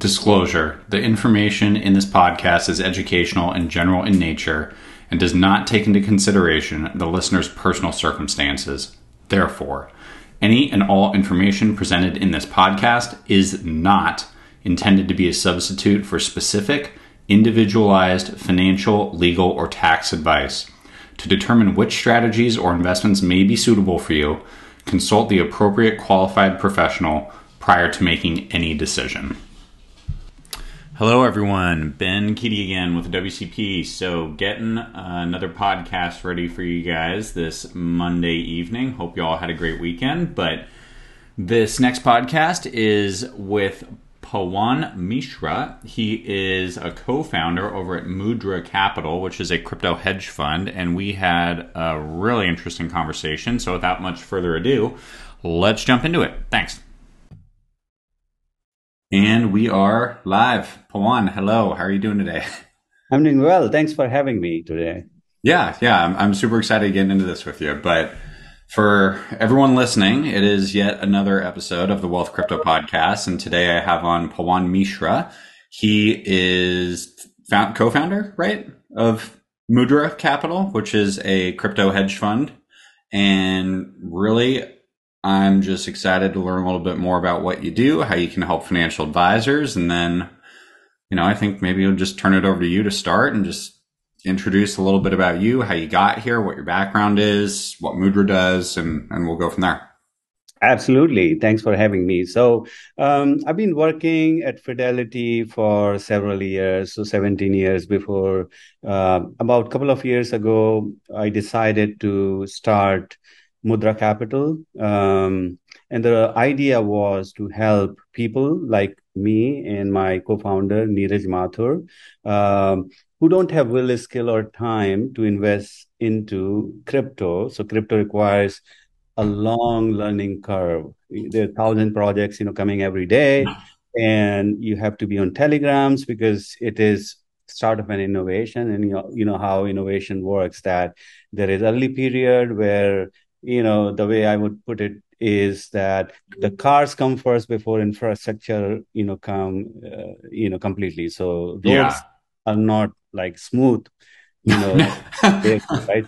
Disclosure The information in this podcast is educational and general in nature and does not take into consideration the listener's personal circumstances. Therefore, any and all information presented in this podcast is not intended to be a substitute for specific, individualized financial, legal, or tax advice. To determine which strategies or investments may be suitable for you, consult the appropriate qualified professional prior to making any decision. Hello, everyone. Ben Keaty again with WCP. So, getting uh, another podcast ready for you guys this Monday evening. Hope you all had a great weekend. But this next podcast is with Pawan Mishra. He is a co founder over at Mudra Capital, which is a crypto hedge fund. And we had a really interesting conversation. So, without much further ado, let's jump into it. Thanks. And we are live. Pawan, hello. How are you doing today? I'm doing well. Thanks for having me today. Yeah, yeah. I'm, I'm super excited to get into this with you. But for everyone listening, it is yet another episode of the Wealth Crypto Podcast. And today I have on Pawan Mishra. He is found, co-founder, right, of Mudra Capital, which is a crypto hedge fund. And really I'm just excited to learn a little bit more about what you do, how you can help financial advisors, and then, you know, I think maybe we'll just turn it over to you to start and just introduce a little bit about you, how you got here, what your background is, what Mudra does, and, and we'll go from there. Absolutely. Thanks for having me. So, um, I've been working at Fidelity for several years, so 17 years before. Uh, about a couple of years ago, I decided to start Mudra Capital. Um, and the idea was to help people like me and my co-founder Neeraj Mathur, um, who don't have will, skill, or time to invest into crypto. So crypto requires a long learning curve. There are thousand projects, you know, coming every day, and you have to be on telegrams because it is start of an innovation and you know, you know how innovation works that there is early period where you know, the way I would put it is that the cars come first before infrastructure, you know, come, uh, you know, completely. So roads yeah. are not like smooth you know right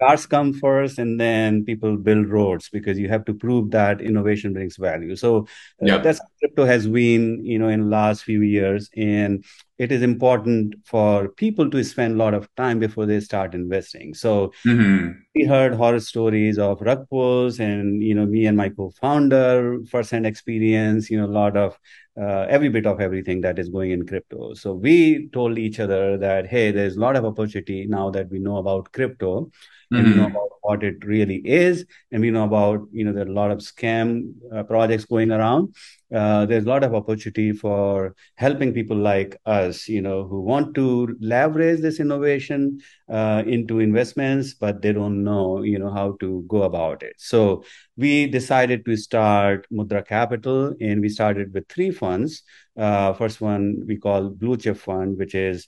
cars come first and then people build roads because you have to prove that innovation brings value so uh, yep. that's crypto has been you know in the last few years and it is important for people to spend a lot of time before they start investing so mm-hmm. we heard horror stories of rug pulls and you know me and my co-founder first-hand experience you know a lot of uh, every bit of everything that is going in crypto. So we told each other that, hey, there's a lot of opportunity now that we know about crypto mm-hmm. and we know mm-hmm. about what it really is, and we know about, you know, there are a lot of scam uh, projects going around. Uh, there's a lot of opportunity for helping people like us, you know, who want to leverage this innovation uh, into investments, but they don't know, you know, how to go about it. So we decided to start Mudra Capital, and we started with three funds. Uh, first one we call Blue Chip Fund, which is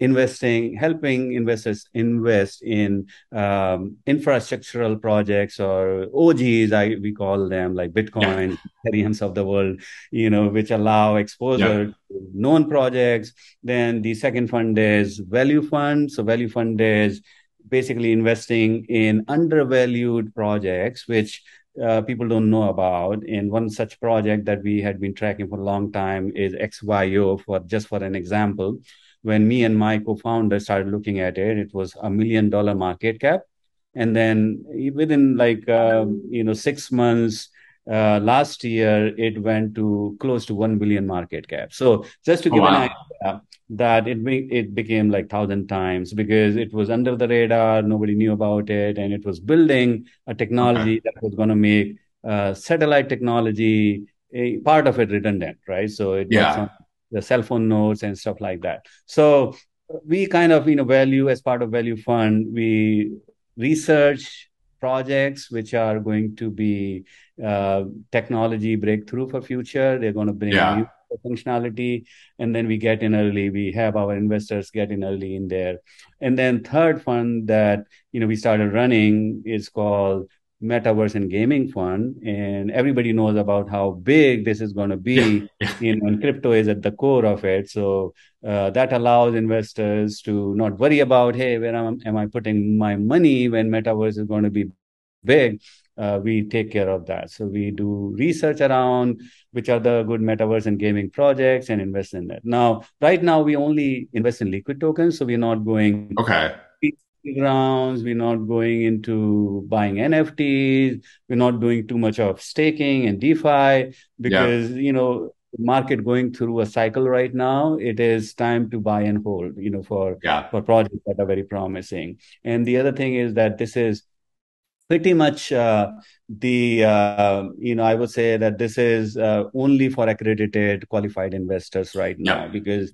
investing, helping investors invest in um, infrastructural projects or OGs, I we call them like Bitcoin, Ethereum's of the world, you know, which allow exposure yeah. to known projects. Then the second fund is value fund. So value fund is basically investing in undervalued projects, which uh, people don't know about. And one such project that we had been tracking for a long time is XYO, for just for an example when me and my co-founder started looking at it, it was a million dollar market cap. And then within like, uh, you know, six months, uh, last year, it went to close to 1 billion market cap. So just to oh, give wow. an idea that it, be, it became like thousand times because it was under the radar. Nobody knew about it. And it was building a technology okay. that was going to make uh, satellite technology a part of it redundant, right? So it yeah the cell phone nodes and stuff like that. So we kind of, you know, value as part of value fund, we research projects which are going to be uh, technology breakthrough for future. They're going to bring yeah. new functionality and then we get in early we have our investors get in early in there and then third fund that you know we started running is called metaverse and gaming fund, and everybody knows about how big this is going to be. You know, and crypto is at the core of it. So uh, that allows investors to not worry about, hey, where am, am I putting my money when metaverse is going to be big? Uh, we take care of that. So we do research around which are the good metaverse and gaming projects and invest in that. Now, right now we only invest in liquid tokens, so we're not going okay grounds. We're not going into buying NFTs. We're not doing too much of staking and DeFi because yeah. you know market going through a cycle right now it is time to buy and hold you know for yeah. for projects that are very promising and the other thing is that this is pretty much uh, the uh, you know i would say that this is uh, only for accredited qualified investors right now because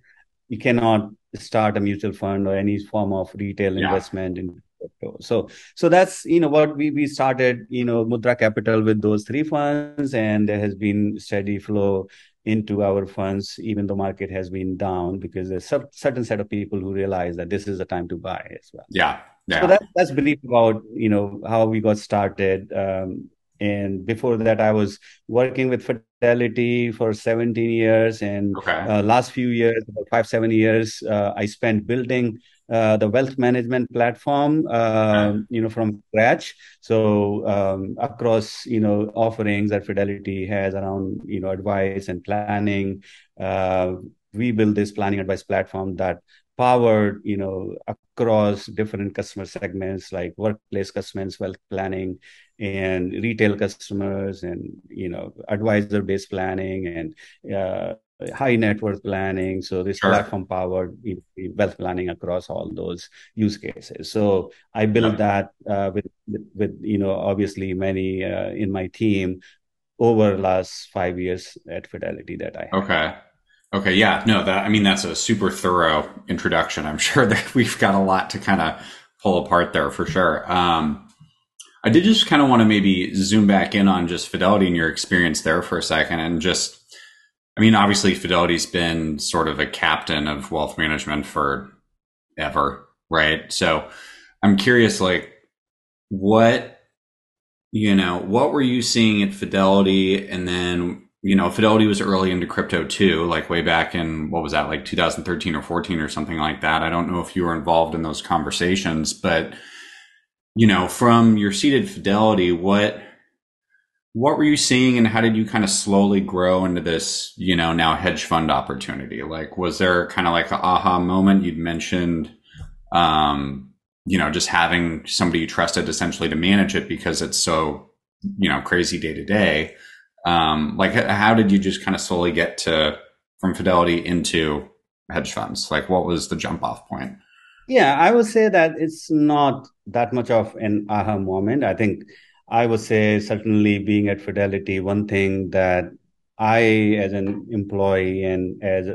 you cannot start a mutual fund or any form of retail yeah. investment in crypto so so that's you know what we we started you know mudra capital with those three funds and there has been steady flow into our funds even though market has been down because there's a certain set of people who realize that this is the time to buy as well yeah yeah. So that, that's brief about you know how we got started. Um, and before that, I was working with Fidelity for 17 years, and okay. uh, last few years, about five seven years, uh, I spent building uh, the wealth management platform, uh, you know, from scratch. So um, across, you know, offerings that Fidelity has around, you know, advice and planning, uh, we build this planning advice platform that powered, you know, across different customer segments like workplace customers, wealth planning, and retail customers, and you know, advisor-based planning and uh, high net worth planning. So this sure. platform powered wealth planning across all those use cases. So I built that uh, with, with, you know obviously many uh, in my team over last five years at Fidelity that I have. Okay. Okay, yeah, no, that I mean that's a super thorough introduction. I'm sure that we've got a lot to kind of pull apart there for sure. Um, I did just kind of want to maybe zoom back in on just Fidelity and your experience there for a second, and just, I mean, obviously Fidelity's been sort of a captain of wealth management for ever, right? So I'm curious, like, what you know, what were you seeing at Fidelity, and then you know, Fidelity was early into crypto too, like way back in what was that, like 2013 or 14 or something like that. I don't know if you were involved in those conversations, but you know, from your seated Fidelity, what what were you seeing and how did you kind of slowly grow into this, you know, now hedge fund opportunity? Like was there kind of like an aha moment you'd mentioned um, you know, just having somebody you trusted essentially to manage it because it's so, you know, crazy day to day um, like, how did you just kind of slowly get to from Fidelity into hedge funds? Like, what was the jump off point? Yeah, I would say that it's not that much of an aha moment. I think I would say certainly being at Fidelity, one thing that I, as an employee and as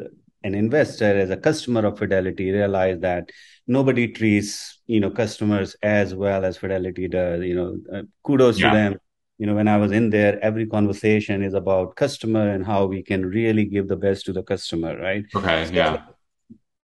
an investor, as a customer of Fidelity, realized that nobody treats you know customers as well as Fidelity does. You know, uh, kudos yeah. to them you know when i was in there every conversation is about customer and how we can really give the best to the customer right? Okay so, yeah.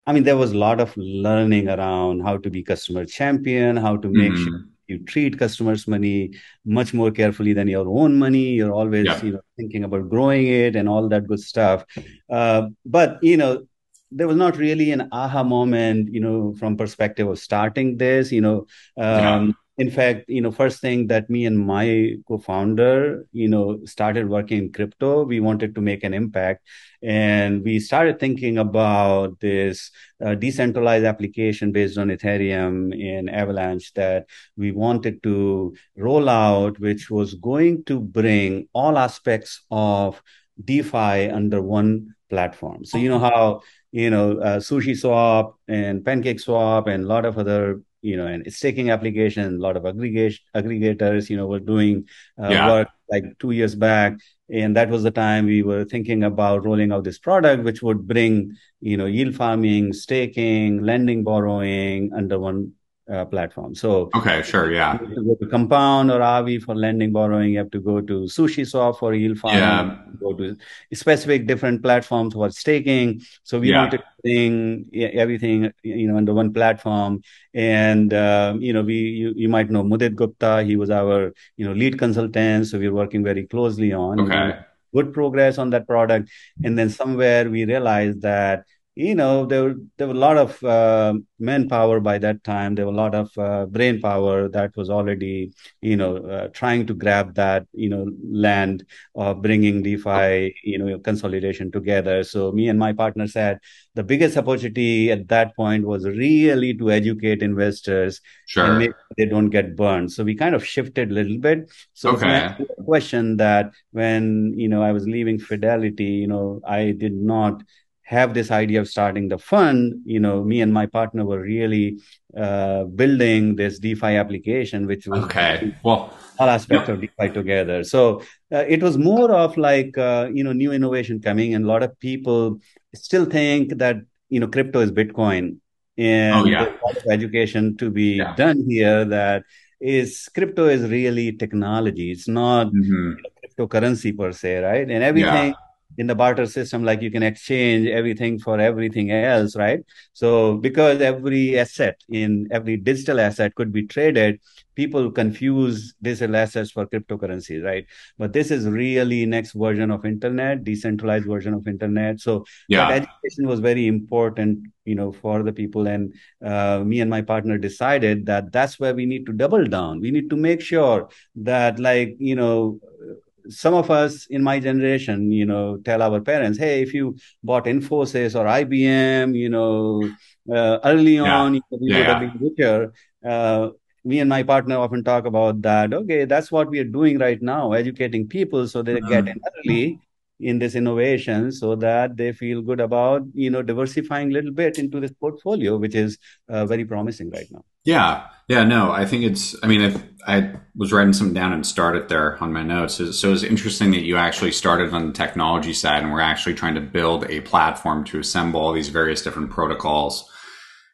I mean there was a lot of learning around how to be customer champion how to make mm-hmm. sure you treat customers money much more carefully than your own money. You're always yeah. you know thinking about growing it and all that good stuff. Uh, but you know there was not really an aha moment you know from perspective of starting this you know um, yeah in fact you know first thing that me and my co-founder you know started working in crypto we wanted to make an impact. And we started thinking about this uh, decentralized application based on ethereum in avalanche that we wanted to roll out which was going to bring all aspects of defi under one platform. So you know how you know uh, SushiSwap and pancake swap and a lot of other you know, and staking application, a lot of aggregation aggregators, you know, were doing uh, yeah. work like two years back. And that was the time we were thinking about rolling out this product, which would bring, you know, yield farming, staking, lending, borrowing under one uh, platform. So okay, sure, yeah. To go to Compound or Aave for lending, borrowing. You have to go to SushiSwap for yield farming. Yeah. Go to specific different platforms for staking. So we Yeah. wanted to bring everything you know under one platform. And um, you know, we you, you might know Mudit Gupta. He was our you know lead consultant. So we're working very closely on. Okay. Good progress on that product, and then somewhere we realized that you know there were there were a lot of uh, manpower by that time there were a lot of uh, brain power that was already you know uh, trying to grab that you know land of bringing defi you know consolidation together so me and my partner said the biggest opportunity at that point was really to educate investors and Sure. make sure they don't get burned so we kind of shifted a little bit so Okay. question that when you know i was leaving fidelity you know i did not have this idea of starting the fund, you know, me and my partner were really uh, building this DeFi application, which was Okay. Well, all aspects Yep. of DeFi together. So uh, it was more of like uh, you know new innovation coming, and a lot of people still think that you know crypto is Bitcoin, and Oh, yeah. there's a lot of education to be Yeah. done here. That is crypto is really technology. It's not mhm. cryptocurrency per se, right? And everything in the barter system, like you can exchange everything for everything else, right? So because every asset in every digital asset could be traded, people confuse digital assets for cryptocurrency, right? But this is really next version of internet, decentralized version of internet. So yeah. education was very important, you know, for the people. And uh, me and my partner decided that that's where we need to double down. We need to make sure that, like, you know, some of us in my generation, you know, tell our parents, hey, if you bought Infosys or IBM, you know, uh, early Yeah. on, you Yeah, would have been richer. Uh, me and my partner often talk about that. Okay, that's what we are doing right now, educating people so they get in early in this innovation so that they feel good about, you know, diversifying a little bit into this portfolio, which is uh, very promising right now. Yeah, yeah, no, I think it's. I mean, if I was writing something down and started there on my notes, so it's interesting that you actually started on the technology side, and we're actually trying to build a platform to assemble all these various different protocols.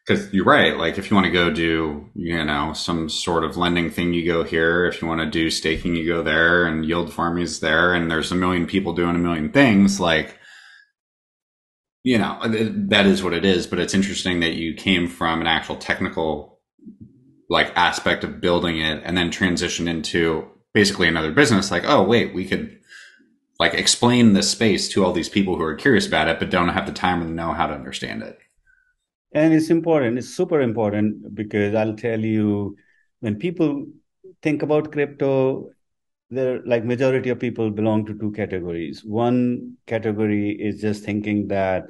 Because you're right, like if you want to go do, you know, some sort of lending thing, you go here. If you want to do staking, you go there, and yield farming is there, and there's a million people doing a million things. Like, you know, that is what it is. But it's interesting that you came from an actual technical like aspect of building it and then transition into basically another business like oh wait we could like explain this space to all these people who are curious about it but don't have the time or the know how to understand it And it's important, it's super important because I'll tell you, when people think about crypto, there like majority of people belong to two categories. One category is just thinking that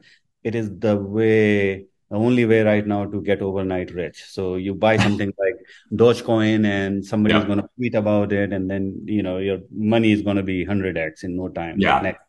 it is the way, the only way right now to get overnight rich. So you buy something like Dogecoin and somebody is Yeah. going to tweet about it, and then you know your money is going to be 100x in no time. Yeah. Next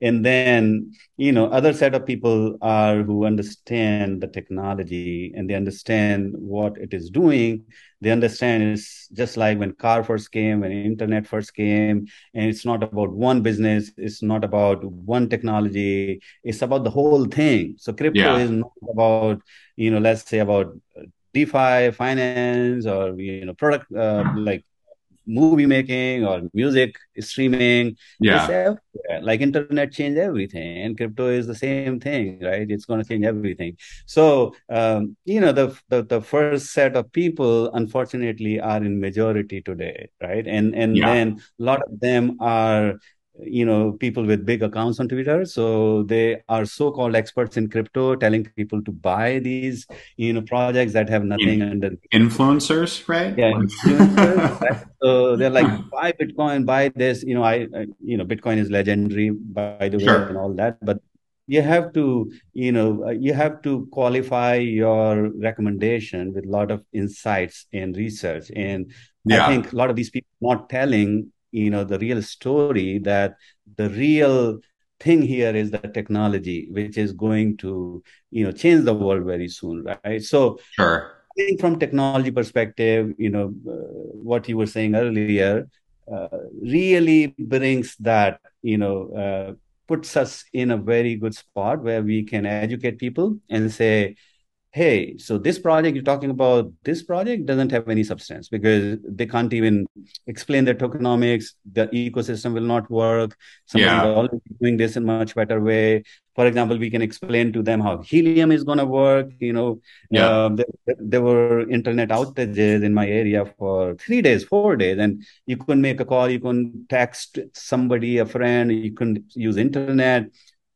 and then you know other set of people are who understand the technology and they understand what it is doing. They understand it's just like when car first came when internet first came and it's not about one business it's not about one technology. It's about the whole thing. So crypto Yeah. is not about you know let's say about defi finance or you know product uh, like movie making or music streaming yeah. Like internet changed everything, and crypto is the same thing, right? It's going to change everything. So, um, you know, the, the the first set of people, unfortunately, are in majority today, right? And and Yeah. then a lot of them are, you know, people with big accounts on Twitter. So they are so-called experts in crypto, telling people to buy these, you know, projects that have nothing under influencers right yeah, influencers, right? So they're like, buy Bitcoin, buy this. You know, I, I, you know, Bitcoin is legendary, by the way, Sure. and all that. But you have to, you know, uh, you have to qualify your recommendation with a lot of insights and research. And I think a lot of these people not telling, you know, the real story that the real thing here is the technology, which is going to, you know, change the world very soon, right? So sure I think from technology perspective, you know, uh, what you were saying earlier uh, really brings that, you know, uh, puts us in a very good spot where we can educate people and say, hey, so this project you're talking about, this project doesn't have any substance because they can't even explain their tokenomics. The ecosystem will not work. Somebody yeah. already doing this in much better way. For example, we can explain to them how helium is going to work. You know, yeah. Uh, there, there, were internet outages in my area for three days, four days, and you couldn't make a call. You couldn't text somebody, a friend. You couldn't use internet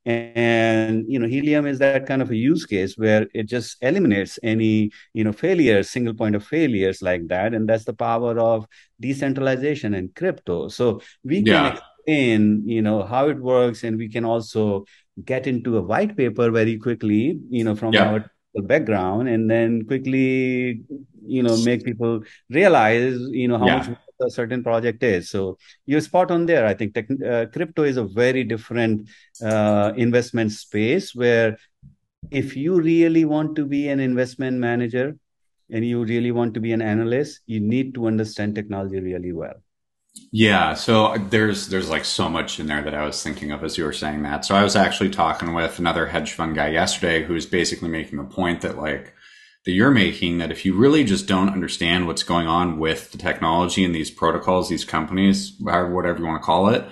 and you know helium is that kind of a use case where it just eliminates any you know failures single point of failures like that and that's the power of decentralization and crypto so we can yeah. explain you know how it works and we can also get into a white paper very quickly you know from yeah. our background and then quickly you know make people realize you know how yeah. much a certain project is. So you're spot on there i think. Tech, uh, crypto is a very different uh, investment space where if you really want to be an investment manager and you really want to be an analyst you need to understand technology really well. Yeah, so there's there's like so much in there that I was thinking of as you were saying that. So I was actually talking with another hedge fund guy yesterday who's basically making the point that like that you're making that if you really just don't understand what's going on with the technology and these protocols, these companies, whatever you want to call it,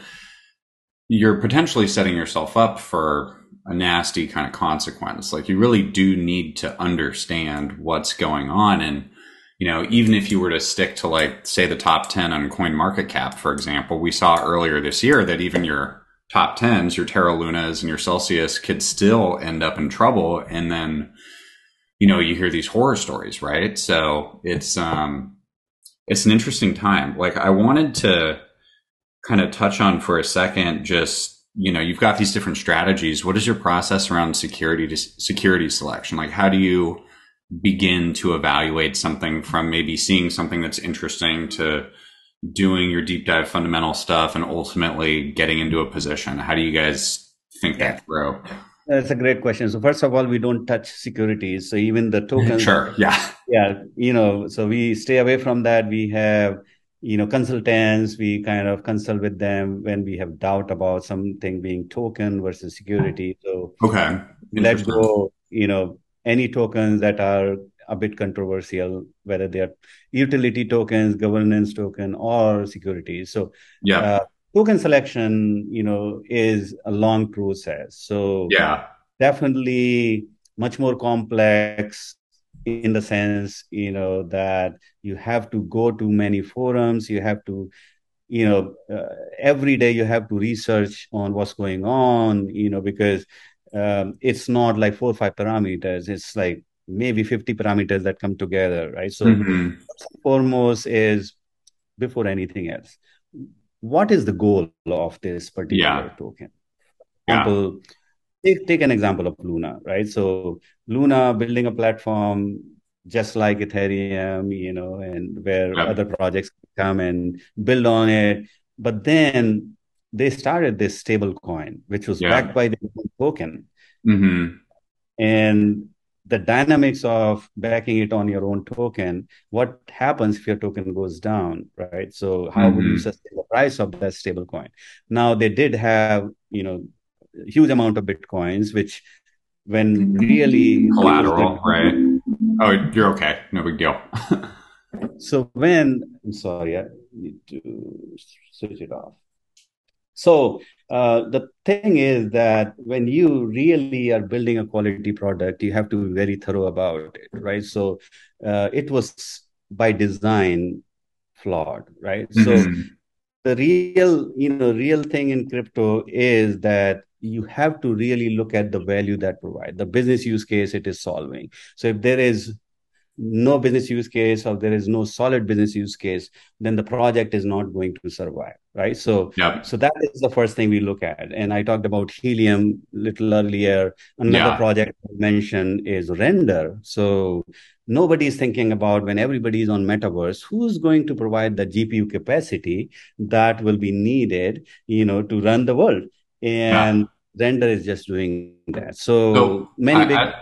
you're potentially setting yourself up for a nasty kind of consequence. Like you really do need to understand what's going on and you know, even if you were to stick to like, say, the top 10 on coin market cap, for example, we saw earlier this year that even your top 10s, your Terra Lunas and your Celsius could still end up in trouble. And then, you know, you hear these horror stories, right? So it's, um, it's an interesting time. Like I wanted to kind of touch on for a second, just, you know, you've got these different strategies. What is your process around security to security selection? Like, how do you, begin to evaluate something from maybe seeing something that's interesting to doing your deep dive fundamental stuff and ultimately getting into a position? How do you guys think yeah. that through? That's a great question. So first of all, we don't touch securities. So even the tokens. Sure. Yeah. Yeah. You know, so we stay away from that. We have, you know, consultants. We kind of consult with them when we have doubt about something being token versus security. So okay, let's go. You know, any tokens that are a bit controversial, whether they are utility tokens, governance token, or securities. So, yeah. Uh, token selection, you know, is a long process. So, yeah, definitely much more complex in the sense, you know, that you have to go to many forums, you have to you know uh, every day you have to research on what's going on you know because um, it's not like four or five parameters. It's like maybe 50 parameters that come together, right? So, mm-hmm. foremost is before anything else, what is the goal of this particular yeah. token? Example, yeah. take, take an example of Luna, right? So, Luna building a platform just like Ethereum, you know, and where other projects come and build on it. But then they started this stable coin, which was backed by the token. Mm-hmm. And the dynamics of backing it on your own token, what happens if your token goes down, right? So how mm-hmm. would you mm-hmm. sustain the price of that stable coin? Now they did have, you know, huge amount of bitcoins, which when really collateral, right? Oh, you're okay. No big deal. so when I'm sorry, I need to switch it off. So uh, the thing is that when you really are building a quality product, you have to be very thorough about it, right? So uh, it was by design flawed, right? Mm-hmm. So the real, you know, real thing in crypto is that you have to really look at the value that provide the business use case it is solving. So if there is no business use case or there is no solid business use case then the project is not going to survive right so yep. so that is the first thing we look at and i talked about helium little earlier another yeah. project I mentioned is render so nobody is thinking about when everybody is on metaverse who's going to provide the gpu capacity that will be needed you know to run the world and yeah. render is just doing that so, so many I, big I,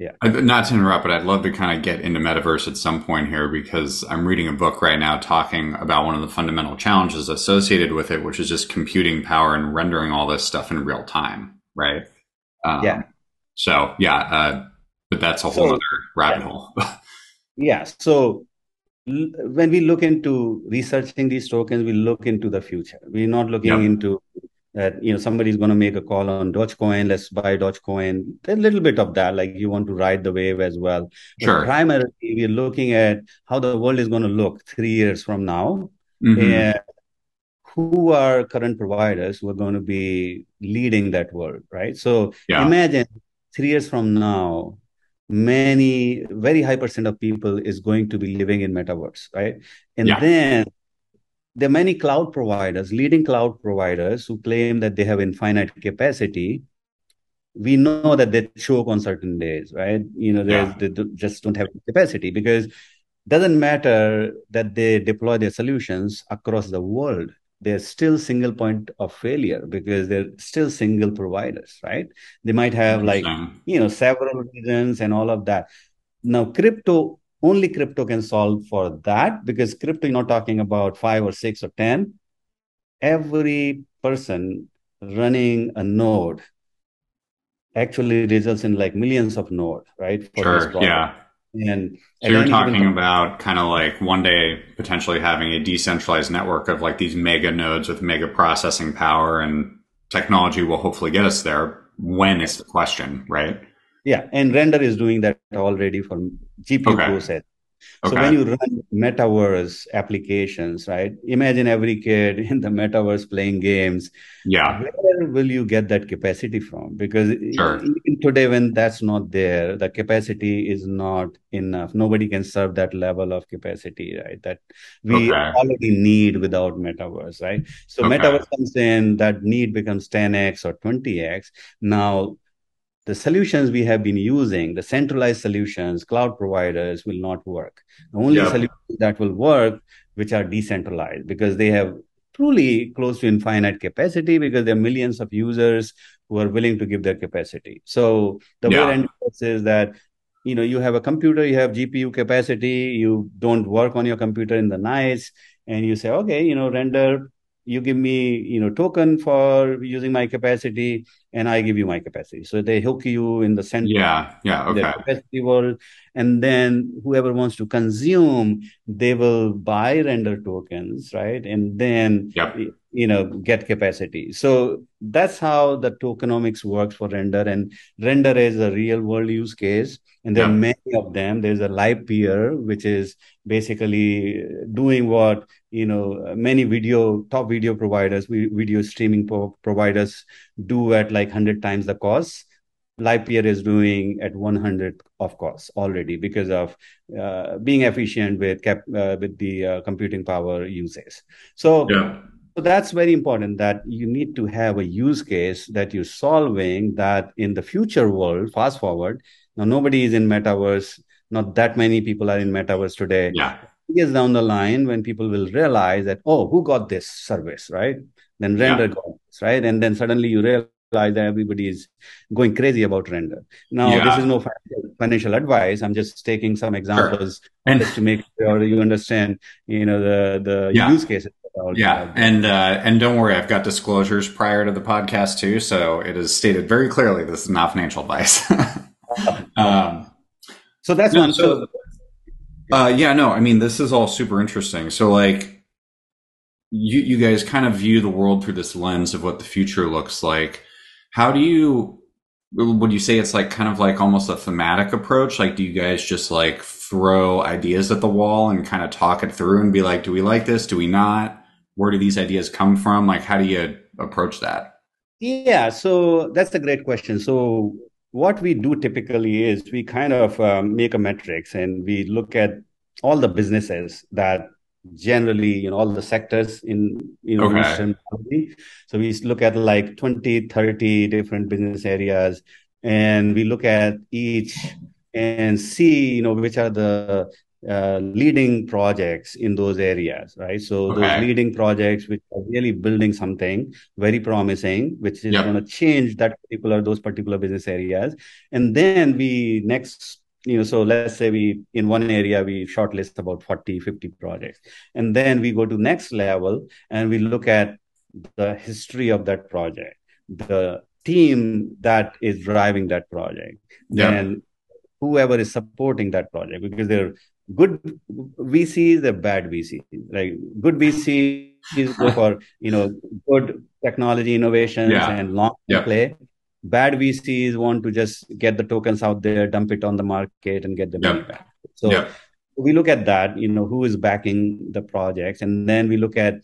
yeah. Not to interrupt, but I'd love to kind of get into metaverse at some point here because I'm reading a book right now talking about one of the fundamental challenges associated with it, which is just computing power and rendering all this stuff in real time, right? Um, yeah. So yeah, uh, But that's a whole so, other rabbit yeah. hole. yeah. So when we look into researching these tokens, we look into the future. We're not looking yep. into that you know somebody's going to make a call on Dogecoin, let's buy Dogecoin. A little bit of that, like you want to ride the wave as well. Sure. But primarily, we're looking at how the world is going to look three years from now, mm-hmm. and who are current providers who are going to be leading that world, right? So yeah. imagine three years from now, many very high percent of people is going to be living in metaverse, right? And yeah. then there are many cloud providers, leading cloud providers who claim that they have infinite capacity. We know that they choke on certain days, right? You know, yeah. they just don't have capacity because it doesn't matter that they deploy their solutions across the world they're still single point of failure because they're still single providers right they might have like you know several regions and all of that now crypto only crypto can solve for that because crypto, you're not talking about five or six or 10. Every person running a node actually results in like millions of node, right? sure. Yeah. And so you're talking about kind of like one day potentially having a decentralized network of like these mega nodes with mega processing power and technology will hopefully get us there when is the question, right? Yeah, and Render is doing that already for GPU okay. process. So okay. when you run metaverse applications, right? Imagine every kid in the metaverse playing games. Yeah. Where will you get that capacity from? Because sure. today, when that's not there, the capacity is not enough. Nobody can serve that level of capacity, right? That we okay. already need without metaverse, right? So okay. metaverse comes in, that need becomes 10x or 20x. Now the solutions we have been using, the centralized solutions, cloud providers will not work. The only yeah. solutions that will work, which are decentralized, because they have truly close to infinite capacity because there are millions of users who are willing to give their capacity. So the yeah. way it works is that you know you have a computer, you have GPU capacity, you don't work on your computer in the nights, and you say, okay, you know, render you give me you know token for using my capacity and i give you my capacity. So they hook you in the center yeah yeah okay. capacity world. And then whoever wants to consume they will buy render tokens right? And then yep. you know get capacity. So that's how the tokenomics works for render. And render is a real world use case. And there yep. are many of them. There's a Livepeer which is basically doing what you know many video top video providers video streaming providers do at like 100 times the cost Livepeer is doing at 100 of course already because of uh, being efficient with cap, uh, with the uh, computing power uses. So, yeah. so that's very important that you need to have a use case that you're solving that in the future world, fast forward. Now nobody is in metaverse. Not that many people are in metaverse today. Yeah. Years down the line, when people will realize that, oh, who got this service, right? Then render yeah. got this, right? And then suddenly you realize that everybody is going crazy about render. Now, yeah. this is no financial advice. I'm just taking some examples sure. and, just to make sure you understand, you know, the the yeah. use cases. Yeah, and uh, and don't worry, I've got disclosures prior to the podcast too, so it is stated very clearly this is not financial advice. um, so that's no, one. So, uh, yeah, no, I mean this is all super interesting. So like you you guys kind of view the world through this lens of what the future looks like. How do you would you say it's like kind of like almost a thematic approach? Like, do you guys just like throw ideas at the wall and kind of talk it through and be like, do we like this? Do we not? Where do these ideas come from? Like, how do you approach that? Yeah, so that's a great question. So, what we do typically is we kind of um, make a metrics and we look at all the businesses that generally you know all the sectors in you know okay. so we look at like 20 30 different business areas and we look at each and see you know which are the uh, leading projects in those areas right so okay. those leading projects which are really building something very promising which is yep. going to change that particular those particular business areas and then we next you know so let's say we in one area we shortlist about 40 50 projects and then we go to next level and we look at the history of that project the team that is driving that project yeah. then whoever is supporting that project because they're good VCs, they're bad VCs. Like good VCs go for you know good technology innovations Yeah. and long Yep. play. Bad VCs want to just get the tokens out there, dump it on the market, and get the money back. So Yep. we look at that, you know, who is backing the projects, and then we look at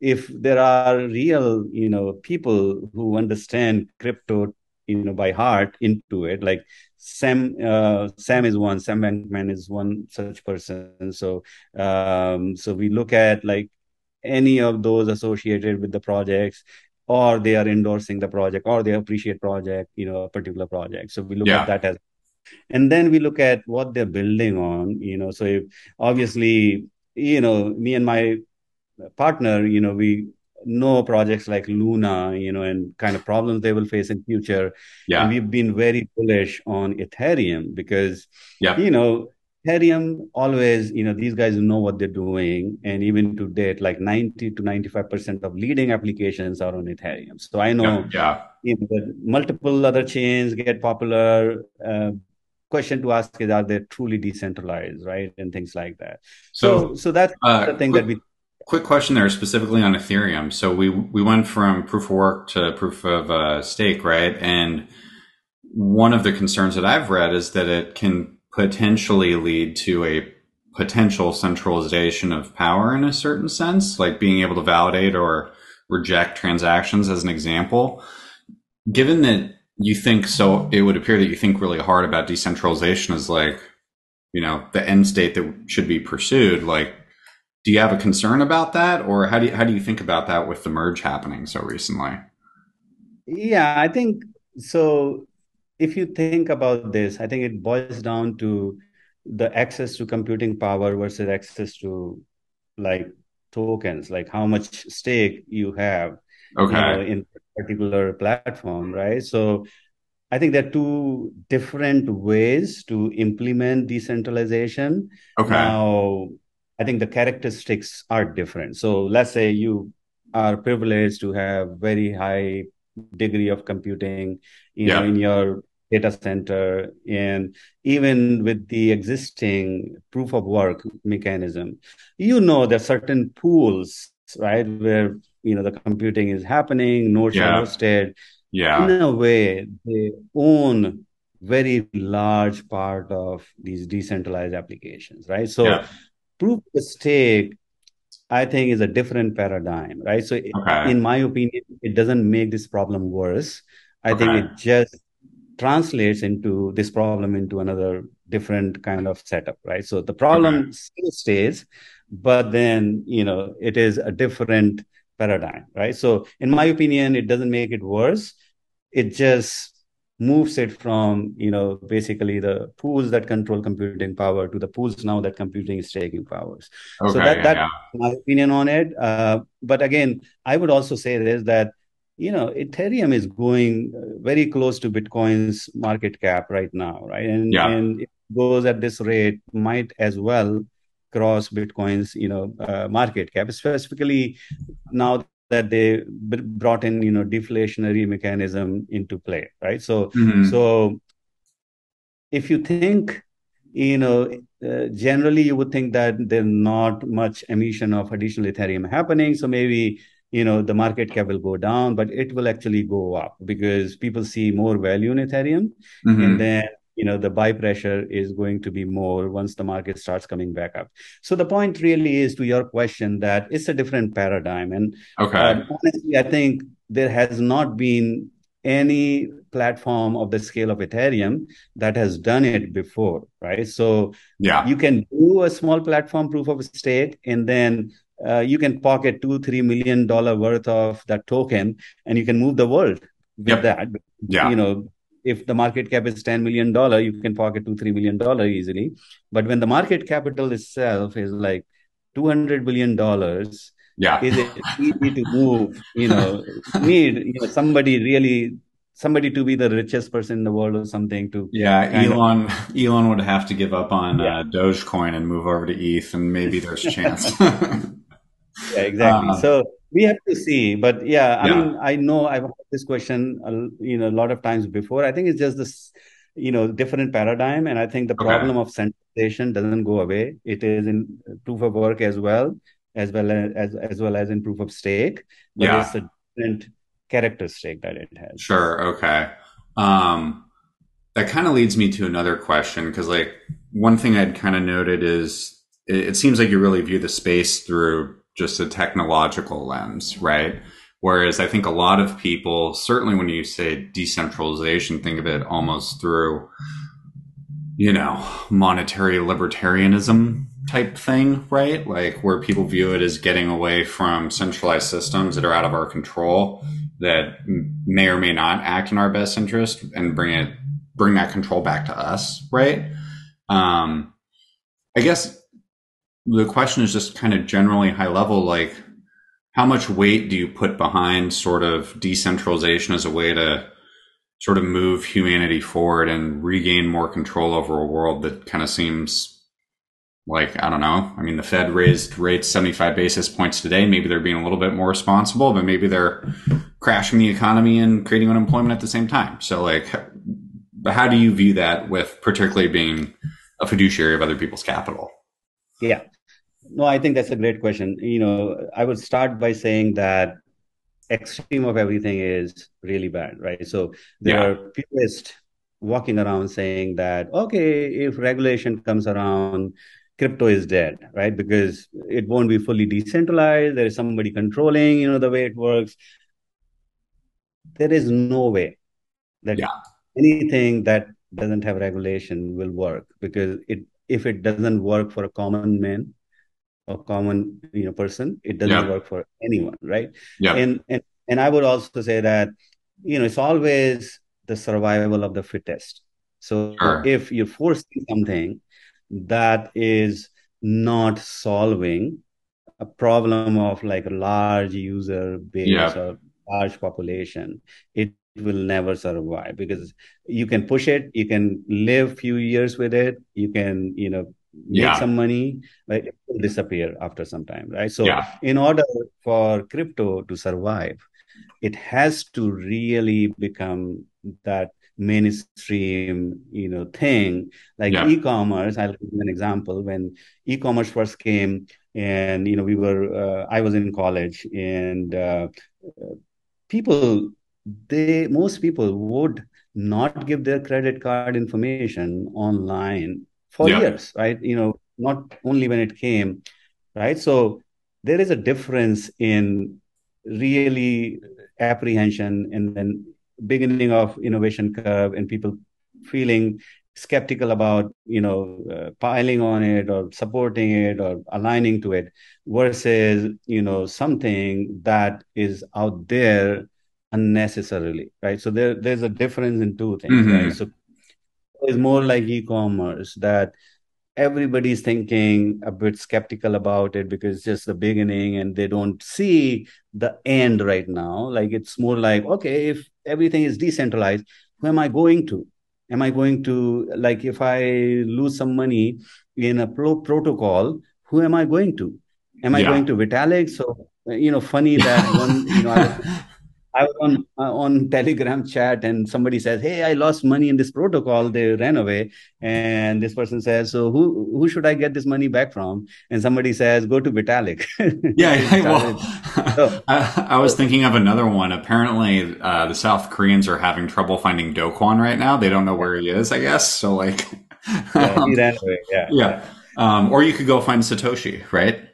if there are real, you know, people who understand crypto, you know, by heart into it. Like Sam, uh, Sam is one. Sam Bankman is one such person. So, um, so we look at like any of those associated with the projects or they are endorsing the project or they appreciate project you know a particular project so we look Yeah. at that as and then we look at what they're building on you know so if, obviously you know me and my partner you know we know projects like luna you know and kind of problems they will face in future Yeah. and we've been very bullish on ethereum because yeah. you know ethereum always you know these guys know what they're doing and even to date like 90 to 95% of leading applications are on ethereum so i know. Yeah. you know, multiple other chains get popular uh, question to ask is are they truly decentralized right and things like that So, so so that's uh, the thing quick, that we quick question there, specifically on Ethereum. So we we went from proof of work to proof of uh, stake, right? And one of the concerns that I've read is that it can potentially lead to a potential centralization of power in a certain sense, like being able to validate or reject transactions, as an example. Given that you think so, it would appear that you think really hard about decentralization as like, you know, the end state that should be pursued. Like, do you have a concern about that, or how do you, how do you think about that with the merge happening so recently? yeah i think so if you think about this i think it boils down to the access to computing power versus access to like tokens like how much stake you have you know Okay. in a particular platform right so I think there are two different ways to implement decentralization. Okay. Now, I think the characteristics are different. So let's say you are privileged to have very high degree of computing, you know, in your data center, and even with the existing proof of work mechanism, you know there are certain pools, right, where you know the computing is happening, nodes are Yeah. in a way, they own very large part of these decentralized applications, right? So Yeah. Proof of stake, I think, is a different paradigm, right? So Okay. in my opinion, it doesn't make this problem worse. I think it just translates into this problem into another different kind of setup, right? So the Okay. problem still stays, but then, you know, it is a different paradigm, right? So in my opinion, it doesn't make it worse. It just moves it from, you know, basically the pools that control computing power to the pools now that computing is taking powers. okay, So that Yeah. that's Yeah. my opinion on it. Uh, but again, I would also say this that you know Ethereum is going uh, very close to Bitcoin's market cap right now, right? And Yeah. and it goes at this rate, might as well cross Bitcoin's you know uh, market cap, specifically now that they brought in you know deflationary mechanism into play, right? So Mhm. so if you think you know uh, generally you would think that there's not much emission of additional ethereum happening so maybe you know the market cap will go down but it will actually go up because people see more value in ethereum Mhm. and then you know the buy pressure is going to be more once the market starts coming back up so the point really is to your question that it's a different paradigm and Okay. um, honestly, I think there has not been any platform of the scale of Ethereum that has done it before, right? So Yeah. you can do a small platform proof of stake, and then uh, you can pocket two, three million dollar worth of that token, and you can move the world with Yep. that. Yeah. You know, if the market cap is ten million dollar, you can pocket two, three million dollar easily. But when the market capital itself is like two hundred billion dollars, Yeah. is it easy to move? You know, need you know somebody really somebody to be the richest person in the world or something to Yeah, kind of Elon Elon would have to give up on yeah uh, Dogecoin and move over to ETH, and maybe there's a chance. yeah exactly. uh, So we have to see, but yeah, I yeah, mean, I know I've had this question uh, you know a lot of times before. I think it's just this you know different paradigm and i think the Okay. problem of centralization doesn't go away it is in proof of work as well as well as as, as well as in proof of stake but Yeah. it's a different characteristic that it has Sure. Okay. Um, that kind of leads me to another question because, like, one thing I'd kind of noted is it, it seems like you really view the space through just a technological lens, right? Whereas I think a lot of people, certainly when you say decentralization, think of it almost through, you know, monetary libertarianism type thing, right? Like where people view it as getting away from centralized systems that are out of our control that may or may not act in our best interest and bring it bring that control back to us, right? Um, I guess the question is just kind of generally high level, like how much weight do you put behind sort of decentralization as a way to sort of move humanity forward and regain more control over a world that kind of seems like I don't know. I mean, the Fed raised rates 75 basis points today. Maybe they're being a little bit more responsible, but maybe they're crashing the economy and creating unemployment at the same time. So, like, how do you view that with particularly being a fiduciary of other people's capital? Yeah. No, I think that's a great question. You know, I would start by saying that extreme of everything is really bad, right? So there Yeah. are purists walking around saying that, okay, if regulation comes around, crypto is dead, right? Because it won't be fully decentralized. There is somebody controlling, you know, the way it works. There is no way that Yeah. anything that doesn't have regulation will work because it if it doesn't work for a common man or common you know person, it doesn't Yeah. work for anyone, right? Yeah. And and and I would also say that you know it's always the survival of the fittest. So Sure. if you're forcing something that is not solving a problem of like a large user base Yeah. or large population, it will never survive because you can push it, you can live few years with it, you can, you know, make Yeah. some money, but it will disappear after some time, right? So Yeah. in order for crypto to survive, it has to really become that mainstream, you know, thing. Like Yeah. e-commerce, I'll give you an example. When e-commerce first came, and you know, we were, uh, I was in college, and uh, people, they most people would not give their credit card information online for Yeah. years, right? You know, not only when it came, right? So there is a difference in really apprehension and then beginning of innovation curve and people feeling skeptical about you know uh, piling on it or supporting it or aligning to it versus you know something that is out there unnecessarily right so there there's a difference in two things Mhm. right so it's more like e-commerce that everybody's thinking a bit skeptical about it because it's just the beginning and they don't see the end right now. Like it's more like, okay, if everything is decentralized, who am I going to? Am I going to, like, if I lose some money in a pro- protocol, who am I going to? Am I Yeah. going to Vitalik? So, you know, funny that one, you know, I I was on uh, on Telegram chat and somebody says, "Hey, I lost money in this protocol. They ran away." And this person says, "So who who should I get this money back from?" And somebody says, "Go to Vitalik." Yeah, well, So- I, I was thinking of another one. Apparently, uh, the South Koreans are having trouble finding Do Kwon right now. They don't know where he is, I guess. So, like, yeah, he ran away. Yeah, yeah. Um, or you could go find Satoshi, right?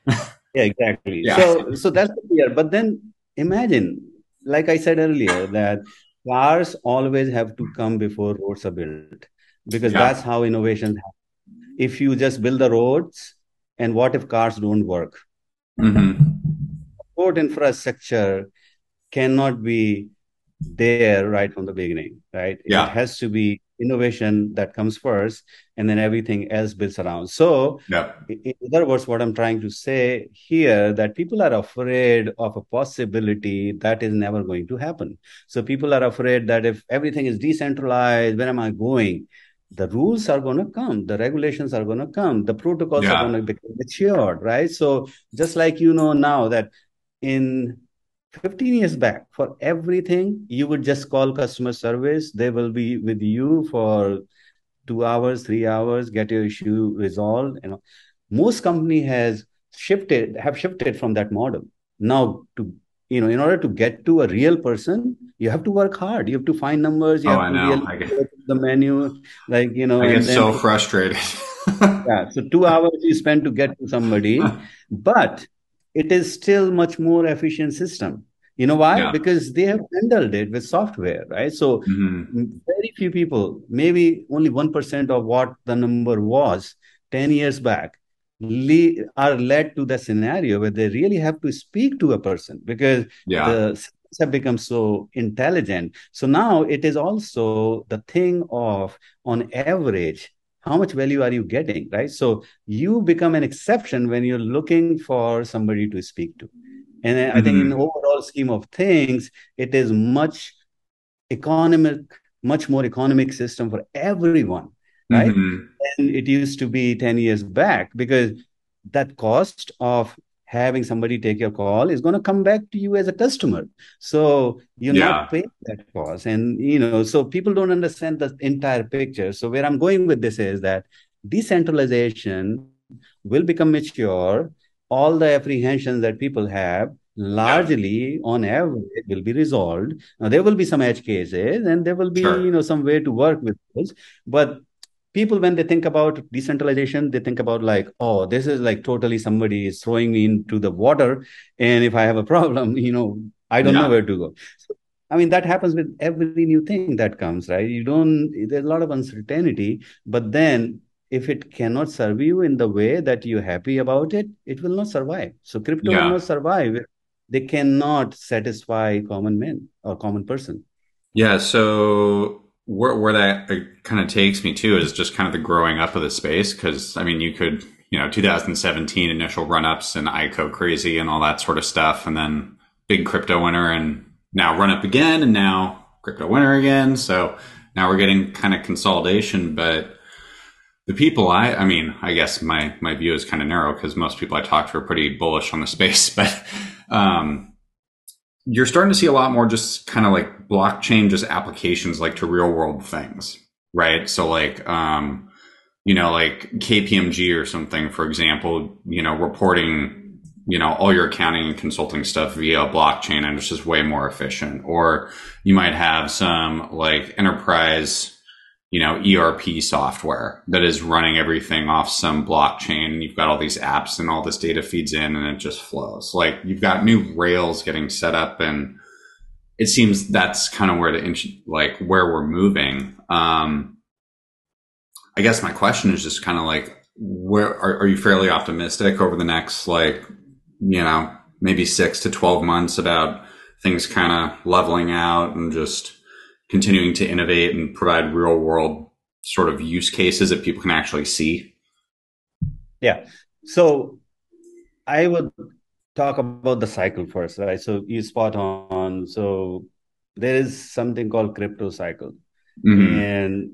Yeah, exactly. Yeah. So, so that's clear. But then imagine, like I said earlier, that cars always have to come before roads are built because Yeah. that's how innovations happen. If you just build the roads, and what if cars don't work? hmm Road infrastructure cannot be there right from the beginning, right? Yeah. It has to be innovation that comes first, and then everything else builds around. So, Yep. in other words, what I'm trying to say here that people are afraid of a possibility that is never going to happen. So people are afraid that if everything is decentralized, where am I going? The rules are going to come, the regulations are going to come, the protocols Yeah. are going to become matured, right? So just like you know now that in 15 years back, for everything, you would just call customer service. They will be with you for two hours, three hours, get your issue resolved. You know, most company has shifted, have shifted from that model. Now to you know, in order to get to a real person, you have to work hard. You have to find numbers. You oh, have I to know. I get, the menu, like you know. I get so frustrated. yeah, so two hours you spend to get to somebody, but it is still much more efficient system. You know why? Yeah. Because they have handled it with software, right? So hmm very few people, maybe only one percent of what the number was ten years back, le- are led to the scenario where they really have to speak to a person because Yeah. the systems have become so intelligent. So now it is also the thing of, on average, how much value are you getting, right? So you become an exception when you're looking for somebody to speak to. And I think in hmm overall scheme of things, it is much economic, much more economic system for everyone, right? hmm than it used to be 10 years back because that cost of having somebody take your call is going to come back to you as a customer. So you're Yeah. not paying that cost. And you know so people don't understand the entire picture. So where i'm going with this is that decentralization will become mature all the apprehensions that people have largely on average will be resolved. Now there will be some edge cases and there will be Sure. you know some way to work with those but people when they think about decentralization they think about like oh this is like totally somebody is throwing me into the water. And if i have a problem you know i don't know where to go. So, i mean that happens with every new thing that comes right? You don't there's a lot of uncertainty. But then if it cannot serve you in the way that you're happy about it it will not survive so crypto will not survive they cannot satisfy common men or common person Yeah. So where where that uh, kind of takes me to is just kind of the growing up of the space. Because I mean, you could you know 2017 initial run ups and ICO crazy and all that sort of stuff, and then big crypto winter and now run up again, and now crypto winter again. So now we're getting kind of consolidation, but the people I, I mean, I guess my, my view is kind of narrow because most people I talk to are pretty bullish on the space, but, um, you're starting to see a lot more just kind of like blockchain, just applications like to real world things, right? So like, um, you know, like KPMG or something, for example, you know, reporting, you know, all your accounting and consulting stuff via blockchain and it's just way more efficient. Or you might have some like enterprise, you know, ERP software that is running everything off some blockchain and you've got all these apps and all this data feeds in and it just flows. Like you've got new rails getting set up and it seems that's kind of where the like where we're moving. Um, I guess my question is just kind of like, where are, are you fairly optimistic over the next like, you know, maybe six to 12 months about things kind of leveling out and just continuing to innovate and provide real world sort of use cases that people can actually see? Yeah. So I would talk about the cycle first, right? So you spot on. So there is something called crypto cycle, Mhm. and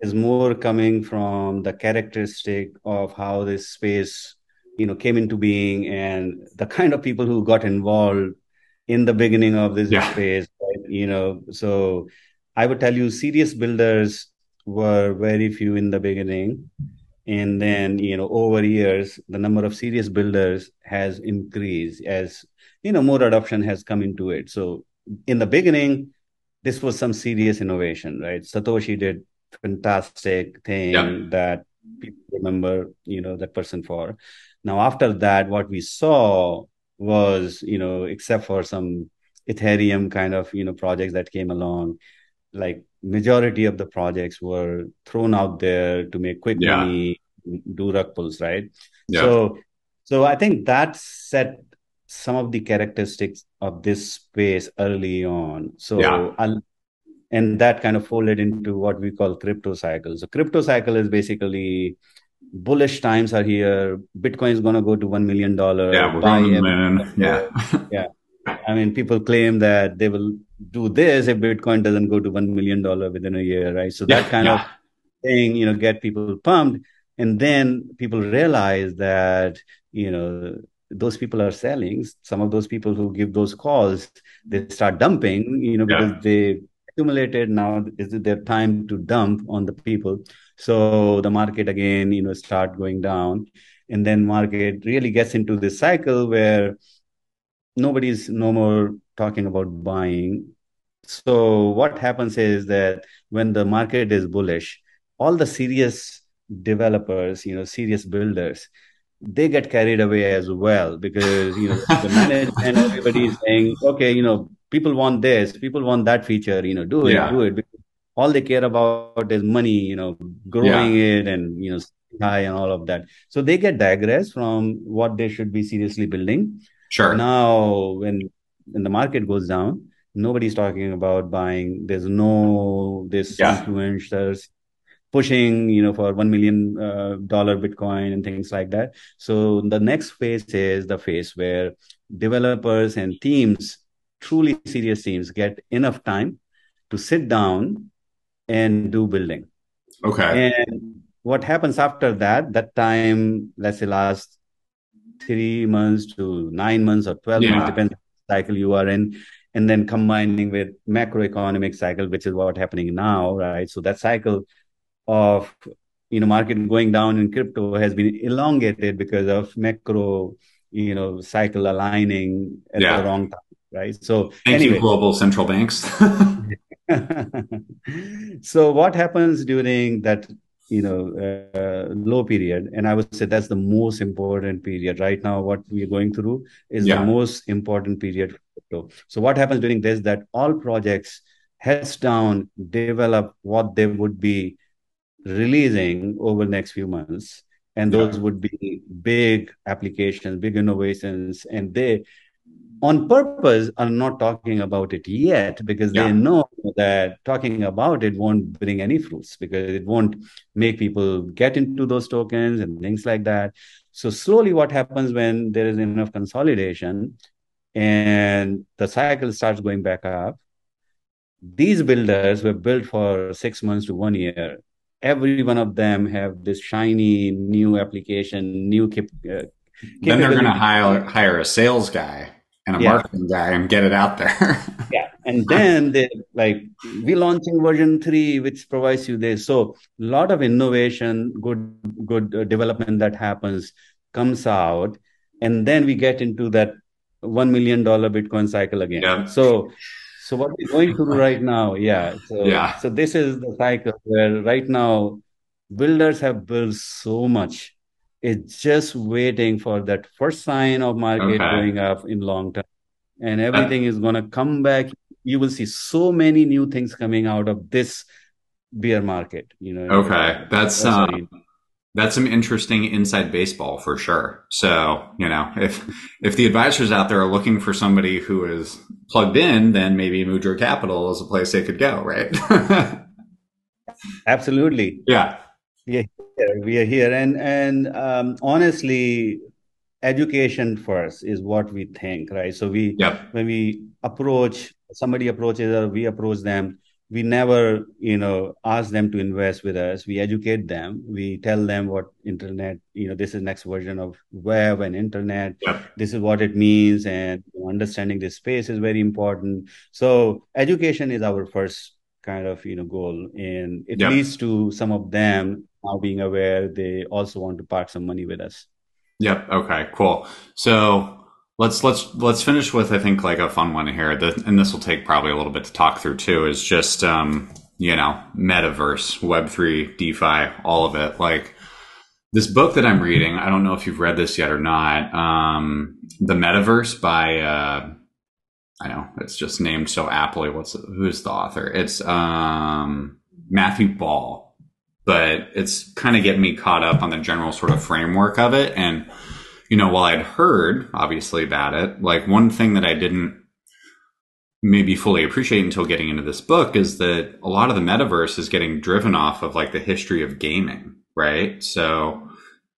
is more coming from the characteristic of how this space, you know, came into being and the kind of people who got involved in the beginning of this Yeah. space? You know, so I would tell you serious builders were very few in the beginning. And then you know over years the number of serious builders has increased as you know more adoption has come into it. So in the beginning this was some serious innovation right? Satoshi did fantastic thing Yeah. that people remember you know that person for. Now after that what we saw was you know except for some ethereum kind of you know projects that came along like majority of the projects were thrown out there to make quick Yeah. money, do rug pulls, right? Yeah. So, so I think that set some of the characteristics of this space early on. So, Yeah. I'll, and that kind of folded into what we call crypto cycle. So, crypto cycle is basically bullish times are here. Bitcoin is going to go to one million dollar. Yeah. We're to the moon. Yeah. yeah. I mean, people claim that they will do this if Bitcoin doesn't go to $1 million within a year, right? So that kind yeah. of thing, you know, get people pumped. And then people realize that, you know, those people are selling, some of those people who give those calls, they start dumping, you know, because they accumulated now is it their time to dump on the people so the market again you know start going down and then market really gets into this cycle where nobody's no more talking about buying so what happens is that when the market is bullish all the serious developers you know serious builders they get carried away as well because you know the management everybody is saying okay you know people want this people want that feature you know do it yeah. do it because all they care about is money you know growing yeah. it and you know high and all of that so they get digressed from what they should be seriously building sure now when when the market goes down nobody's talking about buying there's no this yeah. influencers pushing you know for 1 million uh, dollar bitcoin and things like that so the next phase is the phase where developers and teams truly serious teams get enough time to sit down and do building. Okay. And what happens after that, that time, let's say last three months to nine months or 12 yeah. months, depends on the cycle you are in. And then combining with macroeconomic cycle, which is what happening now, right? So that cycle of you know market going down in crypto has been elongated because of macro you know cycle aligning at yeah. the wrong time right? So thank anyway. you, global central banks. so what happens during that you know uh, low period. And i would say that's the most important period. Right now what we're going through is yeah. the most important period. So what happens during this that all projects heads down develop what they would be releasing over the next few months. And those yeah. would be big applications big innovations. And they on purpose are not talking about it yet because yeah. they know that talking about it won't bring any fruits because it won't make people get into those tokens and things like that. So slowly what happens when there is enough consolidation and the cycle starts going back up, these builders were built for six months to one year. Every one of them have this shiny new application, new cap- uh, then they're going to hire hire a sales guy and a yeah. marketing guy and get it out there. yeah. And then they like we launching version three, which provides you this. So a lot of innovation, good good uh, development that happens comes out, and then we get into that one million dollar Bitcoin cycle again. Yeah. So so what we're going through right now, yeah. So yeah. so this is the cycle where right now builders have built so much it's just waiting for that first sign of market okay. going up in long term. And everything uh, is going to come back. You will see so many new things coming out of this bear market you know okay. That's that's, um, that's some interesting inside baseball for sure. So you know if if the advisors out there are looking for somebody who is plugged in then maybe Mudra Capital is a place they could go right? Absolutely. Yeah. Yeah here. We are here, and and um, honestly, education first is what we think, right? So we yep. when we approach somebody approaches or we approach them, we never you know ask them to invest with us. We educate them. We tell them what internet, you know, this is next version of web and internet. Yep. This is what it means, and understanding this space is very important. So education is our first kind of you know goal and it yep. leads to some of them now being aware, they also want to park some money with us. Yep. Okay. Cool. So let's let's let's finish with I think like a fun one here. The, and this will take probably a little bit to talk through too. Is just um, you know metaverse, Web three, DeFi, all of it. Like this book that I'm reading. I don't know if you've read this yet or not. Um, the Metaverse by. Uh, I know it's just named so aptly. What's who's the author? It's um, Matthew Ball but it's kind of getting me caught up on the general sort of framework of it. And, you know, while I'd heard obviously about it, like one thing that I didn't maybe fully appreciate until getting into this book is that a lot of the metaverse is getting driven off of like the history of gaming, right? So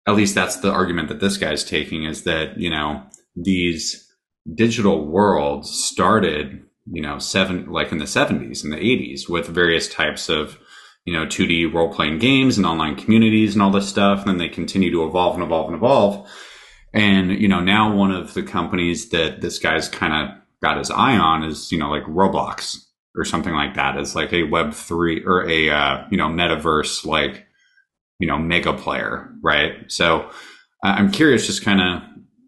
at least that's the argument that this guy's taking is that, you know, these digital worlds started, you know, seven, like in the 70s and the 80s with various types of you know, 2D role playing games and online communities and all this stuff. And then they continue to evolve and evolve and evolve. And, you know, now one of the companies that this guy's kind of got his eye on is, you know, like Roblox or something like that as like a web three or a, uh, you know, metaverse, like, you know, mega player. Right. So I'm curious, just kind of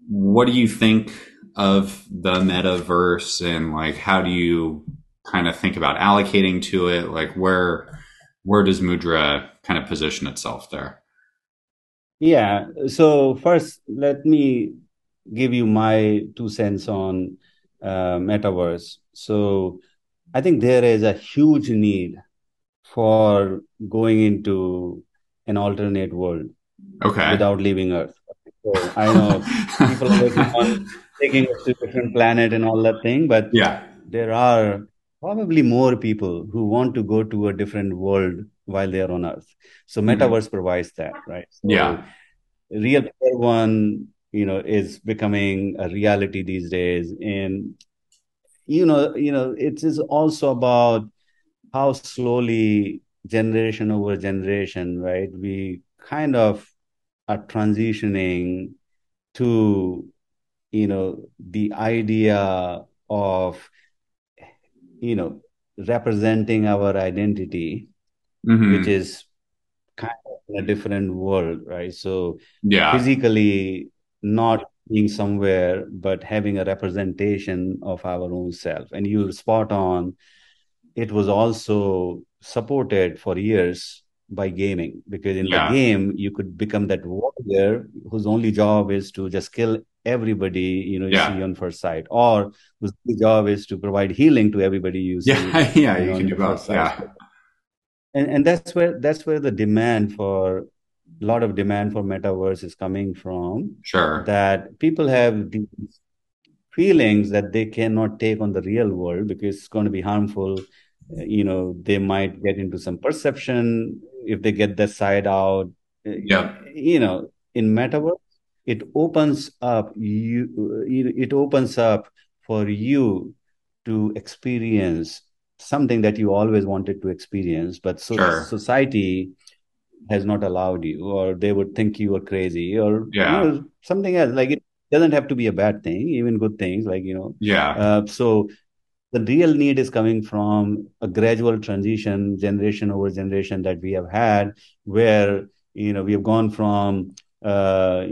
what do you think of the metaverse and like, how do you kind of think about allocating to it? Like where, where does Mudra kind of position itself there? Yeah. So first, let me give you my two cents on uh, metaverse. So I think there is a huge need for going into an alternate world okay. without leaving Earth. So I know people are working on taking us to a different planet and all that thing, but yeah, there are probably more people who want to go to a different world while they are on Earth. So mm-hmm. metaverse mm-hmm. provides that, right? So yeah. Real One, you know, is becoming a reality these days, and you know, you know, it is also about how slowly generation over generation, right? We kind of are transitioning to, you know, the idea of, you know, representing our identity mm-hmm. which is kind of in a different world, right? So yeah, physically not being somewhere, but having a representation of our own self. And you're spot on. It was also supported for years by gaming because in yeah. the game you could become that warrior whose only job is to just kill everybody you know you yeah. see on first sight or whose job is to provide healing to everybody you see yeah yeah you, know, can do both. yeah. And and that's where that's where the demand for a lot of demand for metaverse is coming from. Sure. That people have these feelings that they cannot take on the real world because it's going to be harmful you know they might get into some perception if they get that side out yeah you know in metaverse it opens up you it opens up for you to experience something that you always wanted to experience, but so sure. society has not allowed you, or they would think you were crazy, or yeah. you know, something else. Like it doesn't have to be a bad thing, even good things, like you know. Yeah. Uh, so the real need is coming from a gradual transition, generation over generation that we have had, where you know we have gone from uh,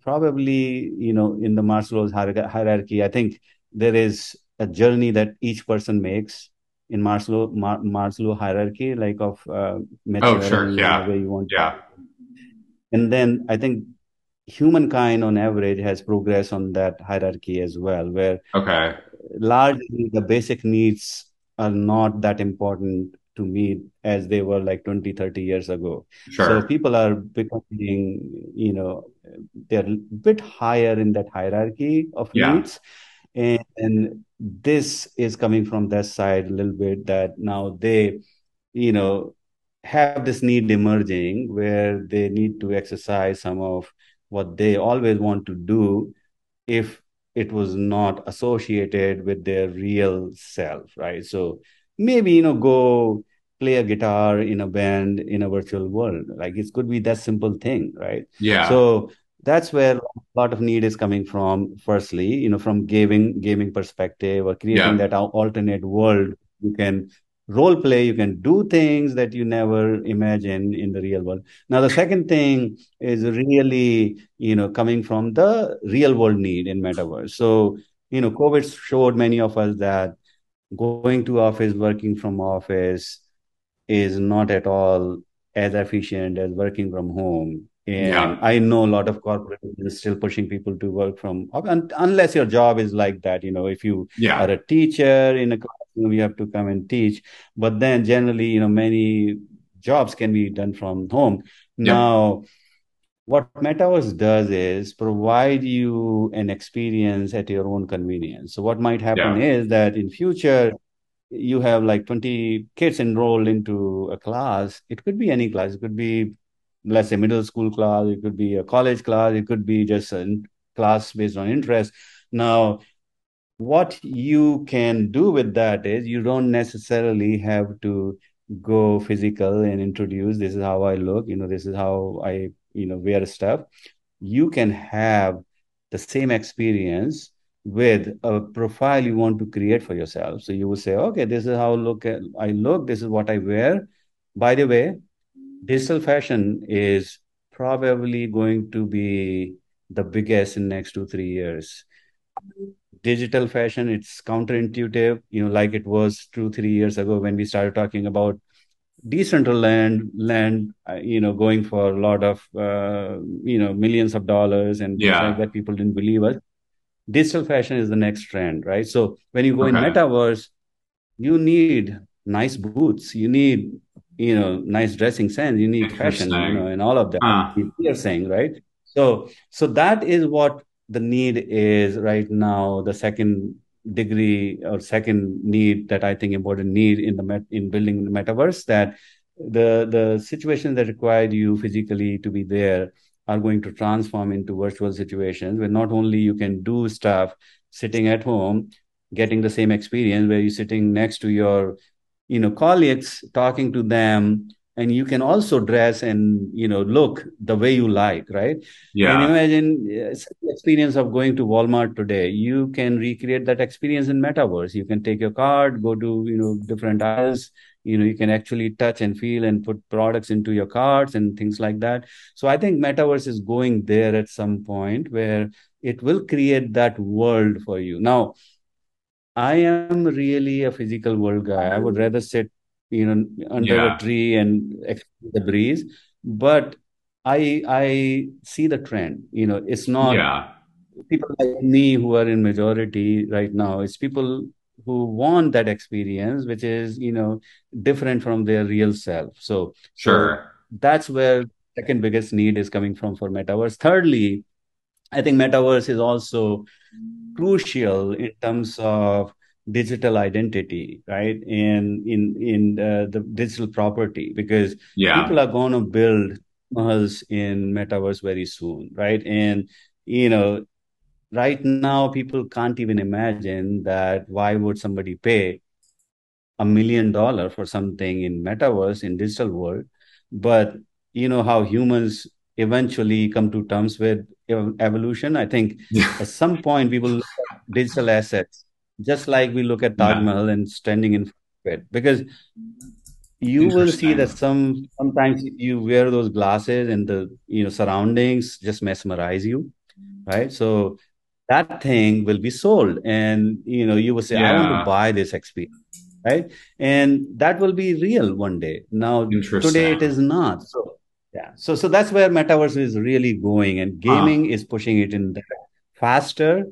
probably you know in the Maslow's hierarchy. I think there is a journey that each person makes in Maslow Mar- Maslow hierarchy, like of uh, oh sure. yeah. where you want yeah, and then I think humankind on average has progressed on that hierarchy as well, where okay largely the basic needs are not that important to meet as they were like 20 30 years ago sure. so people are becoming you know they're a bit higher in that hierarchy of yeah. needs and, and this is coming from their side a little bit that now they you know have this need emerging where they need to exercise some of what they always want to do if it was not associated with their real self right? So maybe you know go play a guitar in a band in a virtual world. Like it could be that simple thing right? Yeah. So that's where a lot of need is coming from firstly you know from gaming gaming perspective or creating yeah. that alternate world you can role play you can do things that you never imagine in the real world. Now the second thing is really you know coming from the real world need in metaverse. So you know covid showed many of us that going to office working from office is not at all as efficient as working from home and yeah. I know a lot of corporations still pushing people to work from unless your job is like that. You know, if you yeah. are a teacher in a classroom, you have to come and teach. But then generally, you know, many jobs can be done from home. Yeah. Now, what Metaverse does is provide you an experience at your own convenience. So what might happen is that in future you have like 20 kids enrolled into a class. It could be any class. It could be let's say middle school class it could be a college class it could be just a class based on interest now what you can do with that is you don't necessarily have to go physical and introduce this is how i look you know this is how i you know wear stuff you can have the same experience with a profile you want to create for yourself. So you will say, okay, this is how look I look, this is what I wear. By the way, digital fashion is probably going to be the biggest in next two, three years. Digital fashion, it's counterintuitive, you know, like it was two, three years ago when we started talking about decentralized land uh, you know going for a lot of uh, you know millions of dollars and yeah. like that people didn't believe us digital fashion is the next trend right so when you go okay. in metaverse you need nice boots you need you know nice dressing sense you need fashion you know and all of that. You're saying right? So so that is what the need is right now the second degree or second need that I think important need in the met, in building the metaverse that the the situations that required you physically to be there are going to transform into virtual situations where not only you can do stuff sitting at home getting the same experience where you're sitting next to your you know colleagues talking to them and you can also dress and you know look the way you like right? Yeah. And imagine uh, experience of going to walmart today. You can recreate that experience in metaverse. You can take your card go to you know different aisles. You know you can actually touch and feel and put products into your carts and things like that. So i think metaverse is going there at some point where it will create that world for you. Now i am really a physical world guy. I would rather sit you know under yeah. a tree and the breeze. But i i see the trend you know it's not yeah. people like me who are in majority right now. It's people who want that experience which is you know different from their real self. So sure. so that's where second biggest need is coming from for metaverse. Thirdly i think metaverse is also crucial in terms of digital identity right? In in in uh, the digital property because yeah. people are going to build malls in metaverse very soon right? And you know right now people can't even imagine that why would somebody pay a million dollar for something in metaverse in digital world? But you know how humans eventually come to terms with evolution i think at some point we will digital assets just like we look at Taj yeah. Mahal and standing in front of it, because you will see that some sometimes you wear those glasses and the you know surroundings just mesmerize you, right? So that thing will be sold, and you know you will say, yeah. "I want to buy this experience." Right, and that will be real one day. Now, today it is not. So, yeah, so so that's where metaverse is really going, and gaming is pushing it in faster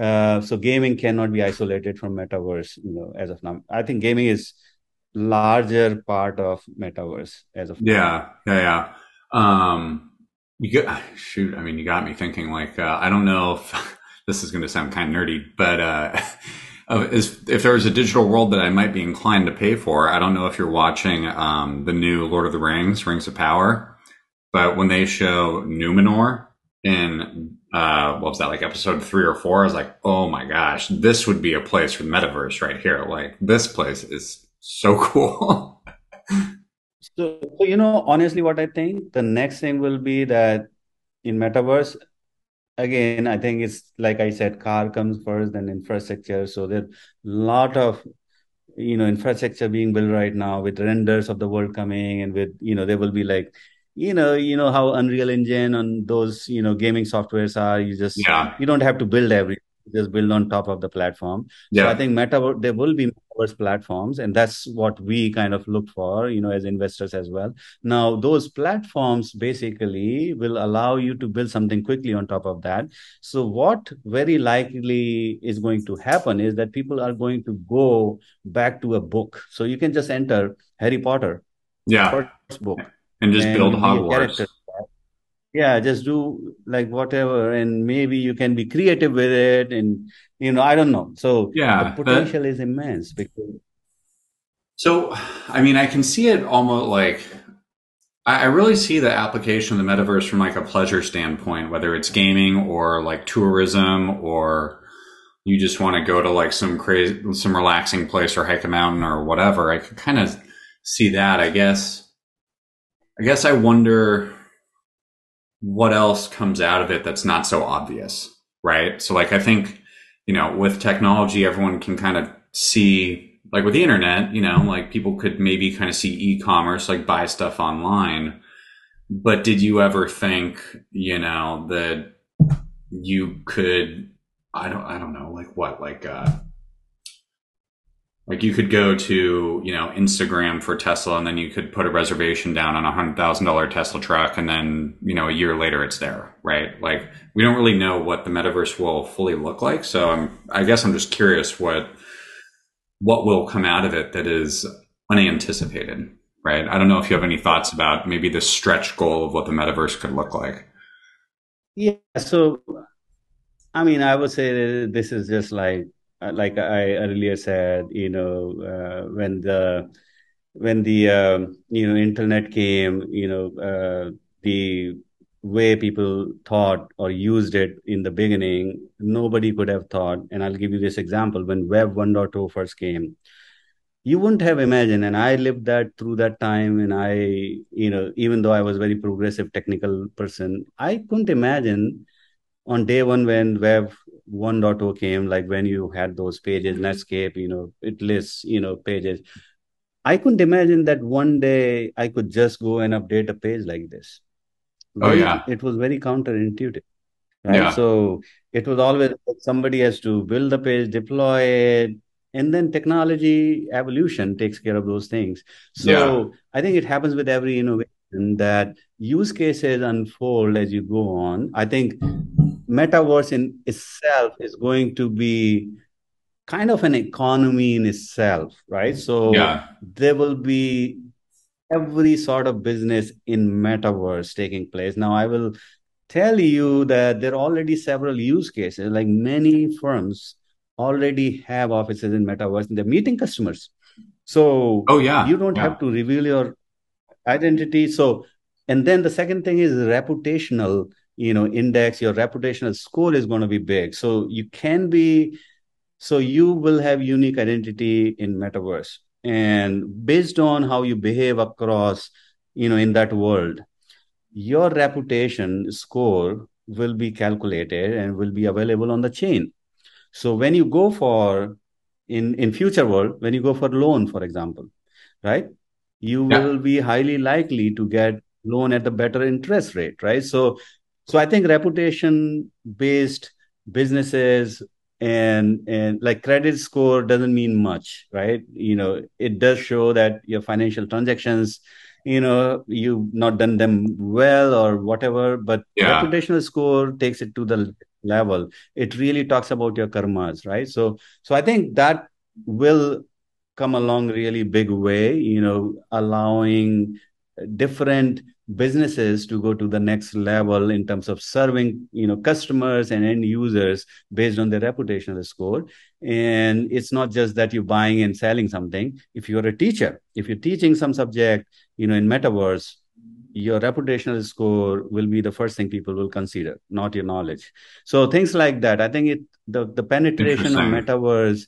uh, so gaming cannot be isolated from metaverse, you know, as of now. I think gaming is larger part of metaverse as of yeah, now. Yeah, yeah, Um, you got shoot. I mean, you got me thinking. Like, uh, I don't know if this is going to sound kind of nerdy, but uh, is, if there was a digital world that I might be inclined to pay for, I don't know if you're watching um, the new Lord of the Rings, Rings of Power, but when they show Numenor in uh, what was that like episode three or four? I was like, oh my gosh, this would be a place for the metaverse right here. Like this place is so cool. so, you know, honestly, what I think the next thing will be that in metaverse, again, I think it's like I said, car comes first, then infrastructure. So there's a lot of you know infrastructure being built right now with renders of the world coming and with you know there will be like you know you know how unreal engine and those you know gaming softwares are you just yeah. you don't have to build everything just build on top of the platform. Yeah. so i think meta there will be metaverse platforms and that's what we kind of look for you know as investors as well. Now those platforms basically will allow you to build something quickly on top of that. So what very likely is going to happen is that people are going to go back to a book. So you can just enter harry potter yeah. first book and just and build Hogwarts. Yeah, just do like whatever, and maybe you can be creative with it, and you know, I don't know. So yeah, the potential is immense because. So, I mean, I can see it almost like I really see the application of the metaverse from like a pleasure standpoint, whether it's gaming or like tourism or you just want to go to like some crazy, some relaxing place or hike a mountain or whatever. I could kind of see that, I guess. I guess I wonder what else comes out of it that's not so obvious. right? So like I think, you know, with technology, everyone can kind of see, like with the internet, you know, like people could maybe kind of see e-commerce, like buy stuff online. But did you ever think, you know, that you could, I don't, I don't know, like what, like, uh, like you could go to, you know, Instagram for Tesla and then you could put a reservation down on a hundred thousand dollar Tesla truck and then, you know, a year later it's there, right? Like we don't really know what the metaverse will fully look like. So I'm, I guess I'm just curious what, what will come out of it that is unanticipated, right? I don't know if you have any thoughts about maybe the stretch goal of what the metaverse could look like. Yeah. So, I mean, I would say this is just like like I earlier said, you know, uh, when the when the um, you know internet came, you know, uh, the way people thought or used it in the beginning, nobody could have thought. And I'll give you this example: when Web 1.0 first came, you wouldn't have imagined and i lived that through that time and i you know even though i was very progressive technical person i couldn't imagine on day one when web 1.0 came, like when you had those pages, mm-hmm. Netscape, you know, it lists, you know, pages. I couldn't imagine that one day I could just go and update a page like this. Oh, yeah. It was very counterintuitive. Right. Yeah. So it was always somebody has to build the page, deploy it, and then technology evolution takes care of those things. So yeah. I think it happens with every innovation that use cases unfold as you go on. I think metaverse in itself is going to be kind of an economy in itself, right? So yeah. there will be every sort of business in metaverse taking place. Now, I will tell you that there are already several use cases, like many firms already have offices in metaverse and they're meeting customers. So oh yeah, you don't yeah. have to reveal your identity. So and then the second thing is reputational you know index. Your reputational score is going to be big. So you can be so you will have unique identity in metaverse. And based on how you behave across you know in that world your reputation score will be calculated and will be available on the chain. So when you go for in in future world when you go for loan for example right you yeah. will be highly likely to get loan at the better interest rate right so so I think reputation based businesses and and like credit score doesn't mean much, right? You know, it does show that your financial transactions, you know, you've not done them well or whatever, but yeah. reputational score takes it to the level. It really talks about your karmas, right? So so I think that will come along really big way, you know, allowing different businesses to go to the next level in terms of serving you know customers and end users based on their reputational score. And it's not just that you're buying and selling something. If you're a teacher if you're teaching some subject you know in metaverse your reputational score will be the first thing people will consider not your knowledge. So things like that. I think it the, the penetration of metaverse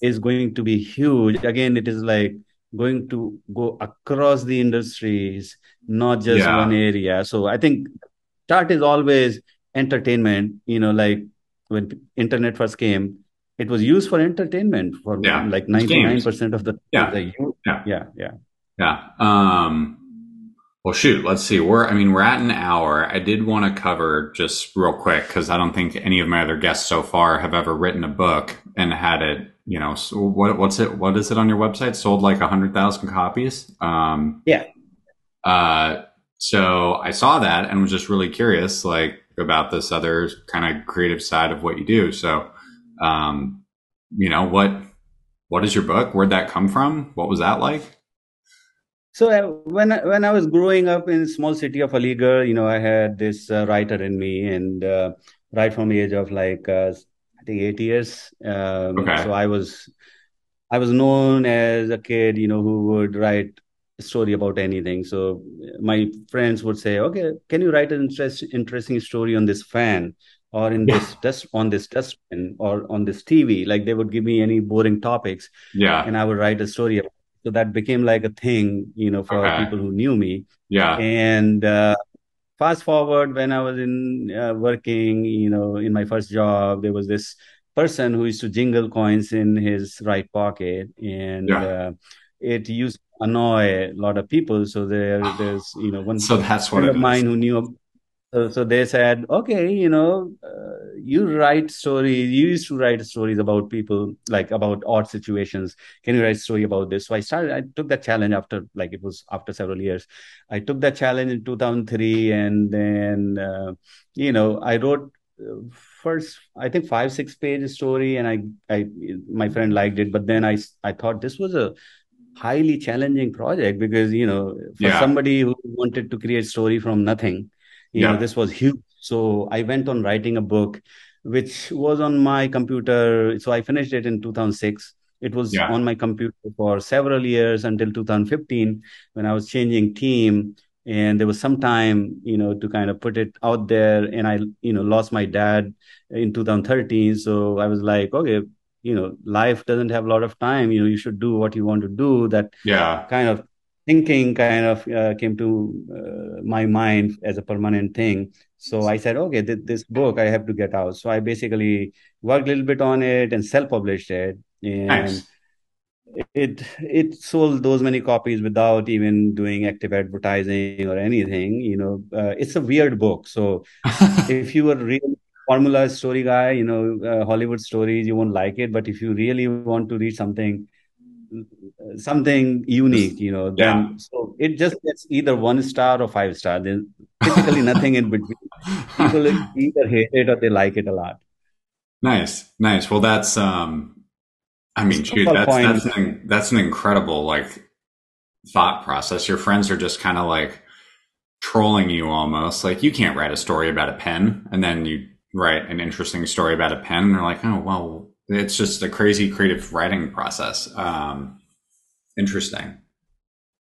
is going to be huge. Again it is like going to go across the industries, not just yeah. one area. So I think start is always entertainment. You know, like when internet first came, it was used for entertainment for yeah. like ninety nine percent of the yeah. The, yeah yeah yeah yeah. Um, well, shoot. Let's see. We're I mean we're at an hour. I did want to cover just real quick because I don't think any of my other guests so far have ever written a book and had it you know, so what what's it? What is it on your website? Sold like a hundred thousand copies. Um, yeah. Uh, so I saw that and was just really curious, like about this other kind of creative side of what you do. So, um, you know, what what is your book? Where'd that come from? What was that like? So uh, when I, when I was growing up in small city of Aligarh, you know, I had this uh, writer in me, and uh, right from the age of like uh, think eight years. Um, okay. So I was I was known as a kid, you know, who would write a story about anything. So my friends would say, "Okay, can you write an interest, interesting story on this fan?" or in yeah. this dust on this dustbin or on this TV. Like they would give me any boring topics. Yeah. And I would write a story. So that became like a thing, you know, for okay. people who knew me. Yeah. And uh, fast forward when I was in uh, working, you know, in my first job, there was this person who used to jingle coins in his right pocket, and Yeah. uh, it used to annoy a lot of people. So there, there's, you know, one So that's what of mine who knew. So, so they said, okay, you know, uh, you write stories. You used to write stories about people, like about odd situations. Can you write a story about this? So I started. I took that challenge after, like, it was after several years. I took that challenge in 2003, and then, uh, you know, I wrote uh, first, I think five, six page story, and I, I, my friend liked it. But then I, I thought this was a highly challenging project because you know for Yeah. somebody who wanted to create story from nothing you know Yeah. this was huge. So i went on writing a book which was on my computer. So i finished it in 2006 it was Yeah. on my computer for several years until 2015 when i was changing team. And there was some time you know to kind of put it out there. And i you know lost my dad in 2013 so i was like okay you know life doesn't have a lot of time. You know you should do what you want to do. That Yeah. kind of thinking kind of uh, came to uh, my mind as a permanent thing. So i said okay th- this book i have to get out. So i basically worked a little bit on it and self-published it. And Nice. it it sold those many copies without even doing active advertising or anything you know. Uh, it's a weird book. So if you were real formula story guy, you know, uh, Hollywood stories, you won't like it. But if you really want to read something, something unique, you know, Yeah. then so it just gets either one star or five star. There's typically nothing in between. People either hate it or they like it a lot. Nice. Nice. Well, that's um I mean, shoot, that's that's an that's an incredible like thought process. Your friends are just kind of like trolling you almost. Like you can't write a story about a pen and then you write an interesting story about a pen and they're like, "Oh, well, it's just a crazy creative writing process." Um interesting.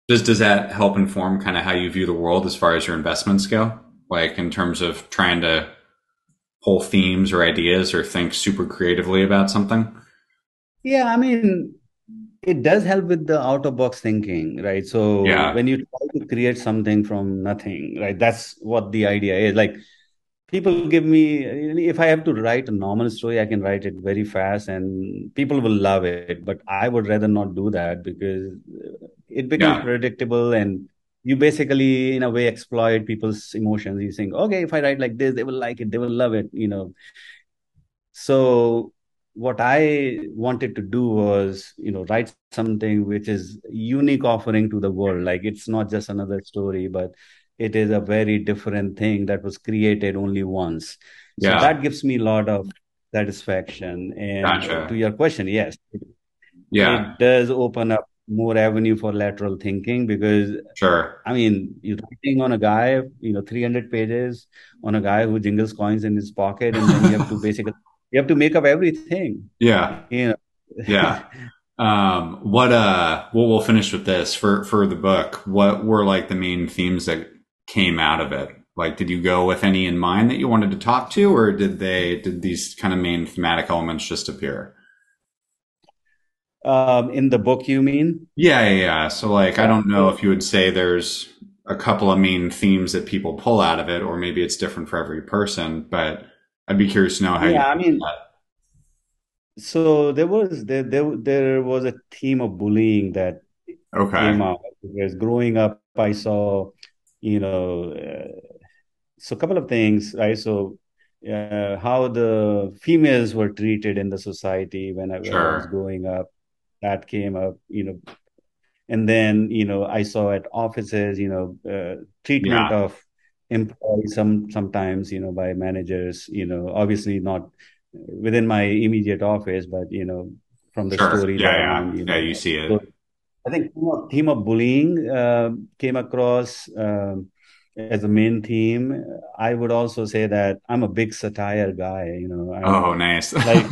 Does does that help inform kind of how you view the world as far as your investments go? Like in terms of trying to pull themes or ideas or think super creatively about something? yeah, I mean, it does help with the out of box thinking, right? So Yeah. when you try to create something from nothing, right? That's what the idea is. Like people give me if i have to write a normal story i can write it very fast and people will love it. But i would rather not do that because it becomes Yeah. predictable and you basically in a way exploit people's emotions. You think okay if i write like this they will like it they will love it you know. So what i wanted to do was you know write something which is unique offering to the world. Like it's not just another story but it is a very different thing that was created only once so Yeah. that gives me a lot of satisfaction and Gotcha. to your question yes Yeah. it does open up more avenue for lateral thinking because Sure. I mean, you're writing on a guy, you know, 300 pages on a guy who jingles coins in his pocket, and then you have to basically you have to make up everything, Yeah. you know. Yeah. Um, what, uh, well, we'll finish with this for, for the book. What were like the main themes that came out of it? Like, did you go with any in mind that you wanted to talk to, or did they, did these kind of main thematic elements just appear? Um, in the book, you mean? Yeah, yeah, yeah. So, like, I don't know if you would say there's a couple of main themes that people pull out of it, or maybe it's different for every person, but I'd be curious to know how you yeah, I mean, about so there was there there there was a theme of bullying that. Okay. came out because growing up, I saw, you know, uh, so a couple of things, right? So, uh, how the females were treated in the society when I when I was growing up, that came up, you know, and then you know I saw at offices, you know, uh, treatment Yeah. of employees some sometimes, you know, by managers, you know, obviously not within my immediate office, but you know, from the Sure. stories Yeah, yeah. you Yeah, know. you see So it. I think theme of, theme of bullying uh, came across um, as a main theme. I would also say that I'm a big satire guy. You know, I Oh, nice. like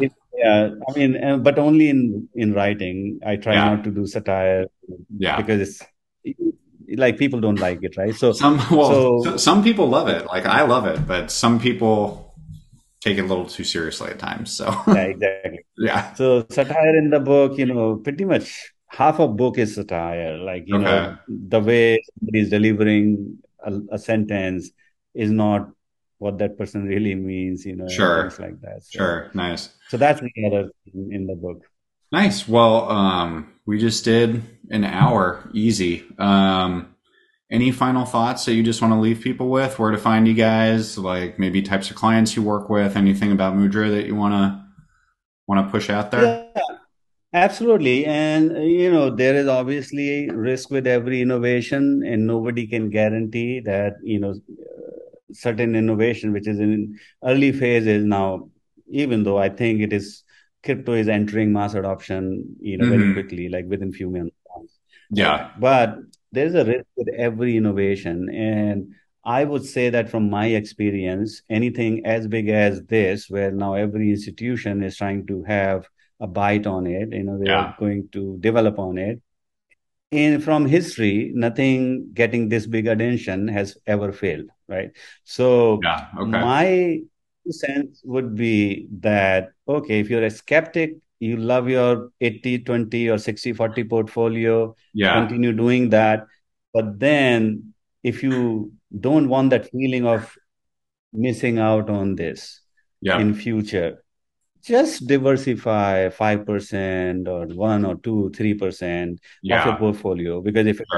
it, yeah. I mean, uh, but only in in writing. I try Yeah. not to do satire Yeah. because it's like people don't like it, right? So Some, well, so- some people love it. Like, I love it, but some people take it a little too seriously at times. So, yeah, exactly. yeah. So satire in the book, you know, pretty much half a book is satire. Like, you Okay. know, the way somebody is delivering a, a sentence is not what that person really means, you know, Sure. things like that. So, Sure. Nice. so that's the other thing in the book. Nice. Well, um, we just did an hour easy. Um, any final thoughts that you just want to leave people with? Where to find you guys? Like maybe types of clients you work with? Anything about Mudra that you want to want to push out there? Yeah, absolutely. And uh, you know, there is obviously risk with every innovation, and nobody can guarantee that, you know, uh, certain innovation which is in early phases now, even though I think it is crypto is entering mass adoption, you know, very hmm quickly, like within few months. Uh, Yeah. but there's a risk with every innovation. And I would say that from my experience, anything as big as this, where now every institution is trying to have a bite on it, you know, they're going to develop on it. In from history, nothing getting this big attention has ever failed, right? So Yeah. Okay. my sense would be that, okay, if you're a skeptic, you love your 80 20 or 60 40 portfolio, Yeah. continue doing that. But then if you don't want that feeling of missing out on this Yep. in future, just diversify 5% or 1 or 2, 3% of your portfolio. Because if it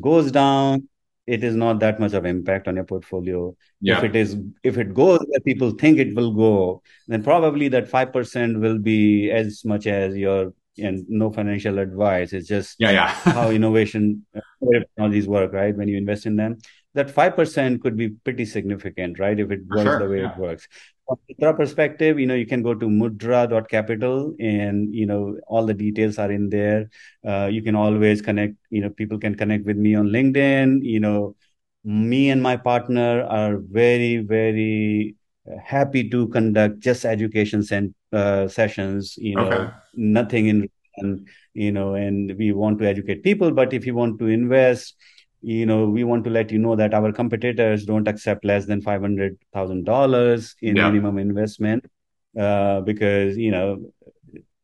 goes down, it is not that much of impact on your portfolio. If it is if it goes where people think it will go, then probably that 5% will be as much as your, and no financial advice. It's just Yeah. yeah. how innovation technologies work, right? When you invest in them, that 5% could be pretty significant, right? If it works the sure. way it works. From Mudra perspective, you know, you can go to mudra.capital and, you know, all the details are in there. Uh, you can always connect, you know, people can connect with me on LinkedIn. You know, me and my partner are very, very uh, happy to conduct just education sen- uh, sessions, you Okay. know, nothing in return, you know, and we want to educate people. But if you want to invest, you know, we want to let you know that our competitors don't accept less than $500,000 in Yep. minimum investment uh, because, you know,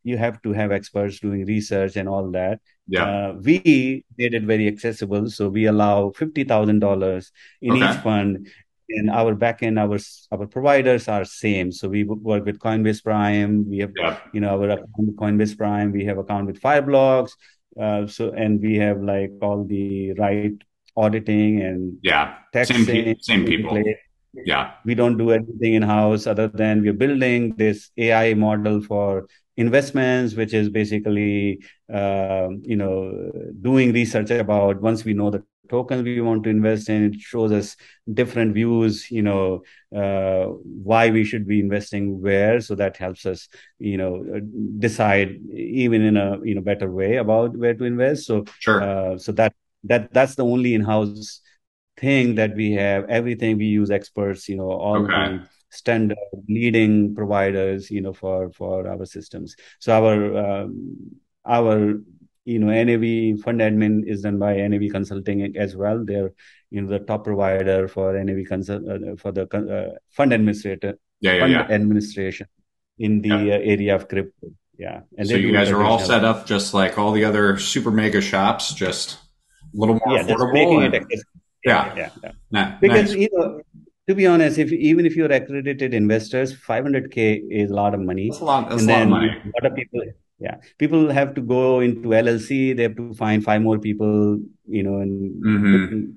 you have to have experts doing research and all that. Yep. Uh, we made it very accessible. So we allow $50,000 in each fund. And our backend, our our providers are same. So we work with Coinbase Prime. We have, Yep. you know, our account with Coinbase Prime. We have account with Fireblocks. Uh, so and we have like all the right auditing and Yeah. Same pe- same people. place Yeah. we don't do anything in house other than we're building this AI model for investments, which is basically um, you know doing research about once we know the tokens we want to invest in, it shows us different views, you know, uh, why we should be investing where. So that helps us, you know, uh, decide even in a you know better way about where to invest. So Sure. uh, so that that that's the only in-house thing that we have everything we use experts you know all Okay. the standard leading providers you know for for our systems so our um, our you know nav fund admin is done by nav consulting as well they're you know the top provider for nav consult uh, for the uh, fund administrator Yeah. Yeah. fund Yeah. administration in the Yep. uh, area of crypto yeah and So you guys are all set up just like all the other super mega shops, just a little more yeah affordable making it and accessible yeah. yeah yeah Nah, Because nice. you know, to be honest, if even if you're accredited investors, 500k is a lot of money, That's a lot. That's and a lot of money. a lot of people, yeah, people have to go into LLC. They have to find five more people, you know, and Mm-hmm.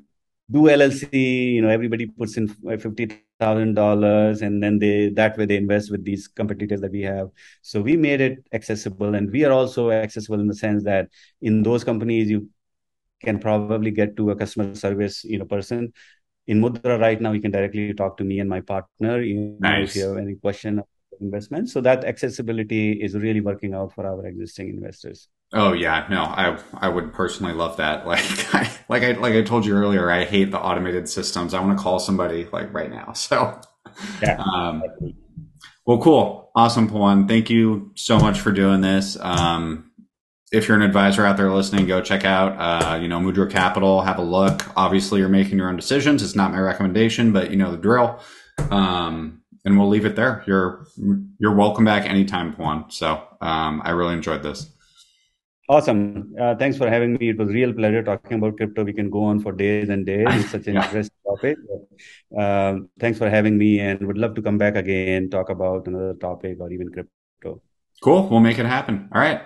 do LLC. You know, everybody puts in fifty thousand dollars, and then they that way they invest with these competitors that we have. So we made it accessible, and we are also accessible in the sense that in those companies you can probably get to a customer service, you know, person in Mudra right now, you can directly talk to me and my partner, you know, if you have any question of investment. So that accessibility is really working out for our existing investors. Oh yeah, no, I I would personally love that. Like I like I like I told you earlier, I hate the automated systems. I want to call somebody like right now. So Yeah. um well cool. Awesome, Pawan. Thank you so much for doing this. Um if you're an advisor out there listening, go check out uh, you know, Mudra Capital, have a look. Obviously you're making your own decisions. It's not my recommendation, but you know the drill. Um and we'll leave it there. You're you're welcome back anytime, Pawan. So um I really enjoyed this. Awesome. Uh, thanks for having me. It was a real pleasure talking about crypto. We can go on for days and days. It's such an Yeah. interesting topic. Um, thanks for having me, and would love to come back again, talk about another topic or even crypto. Cool. We'll make it happen. All right.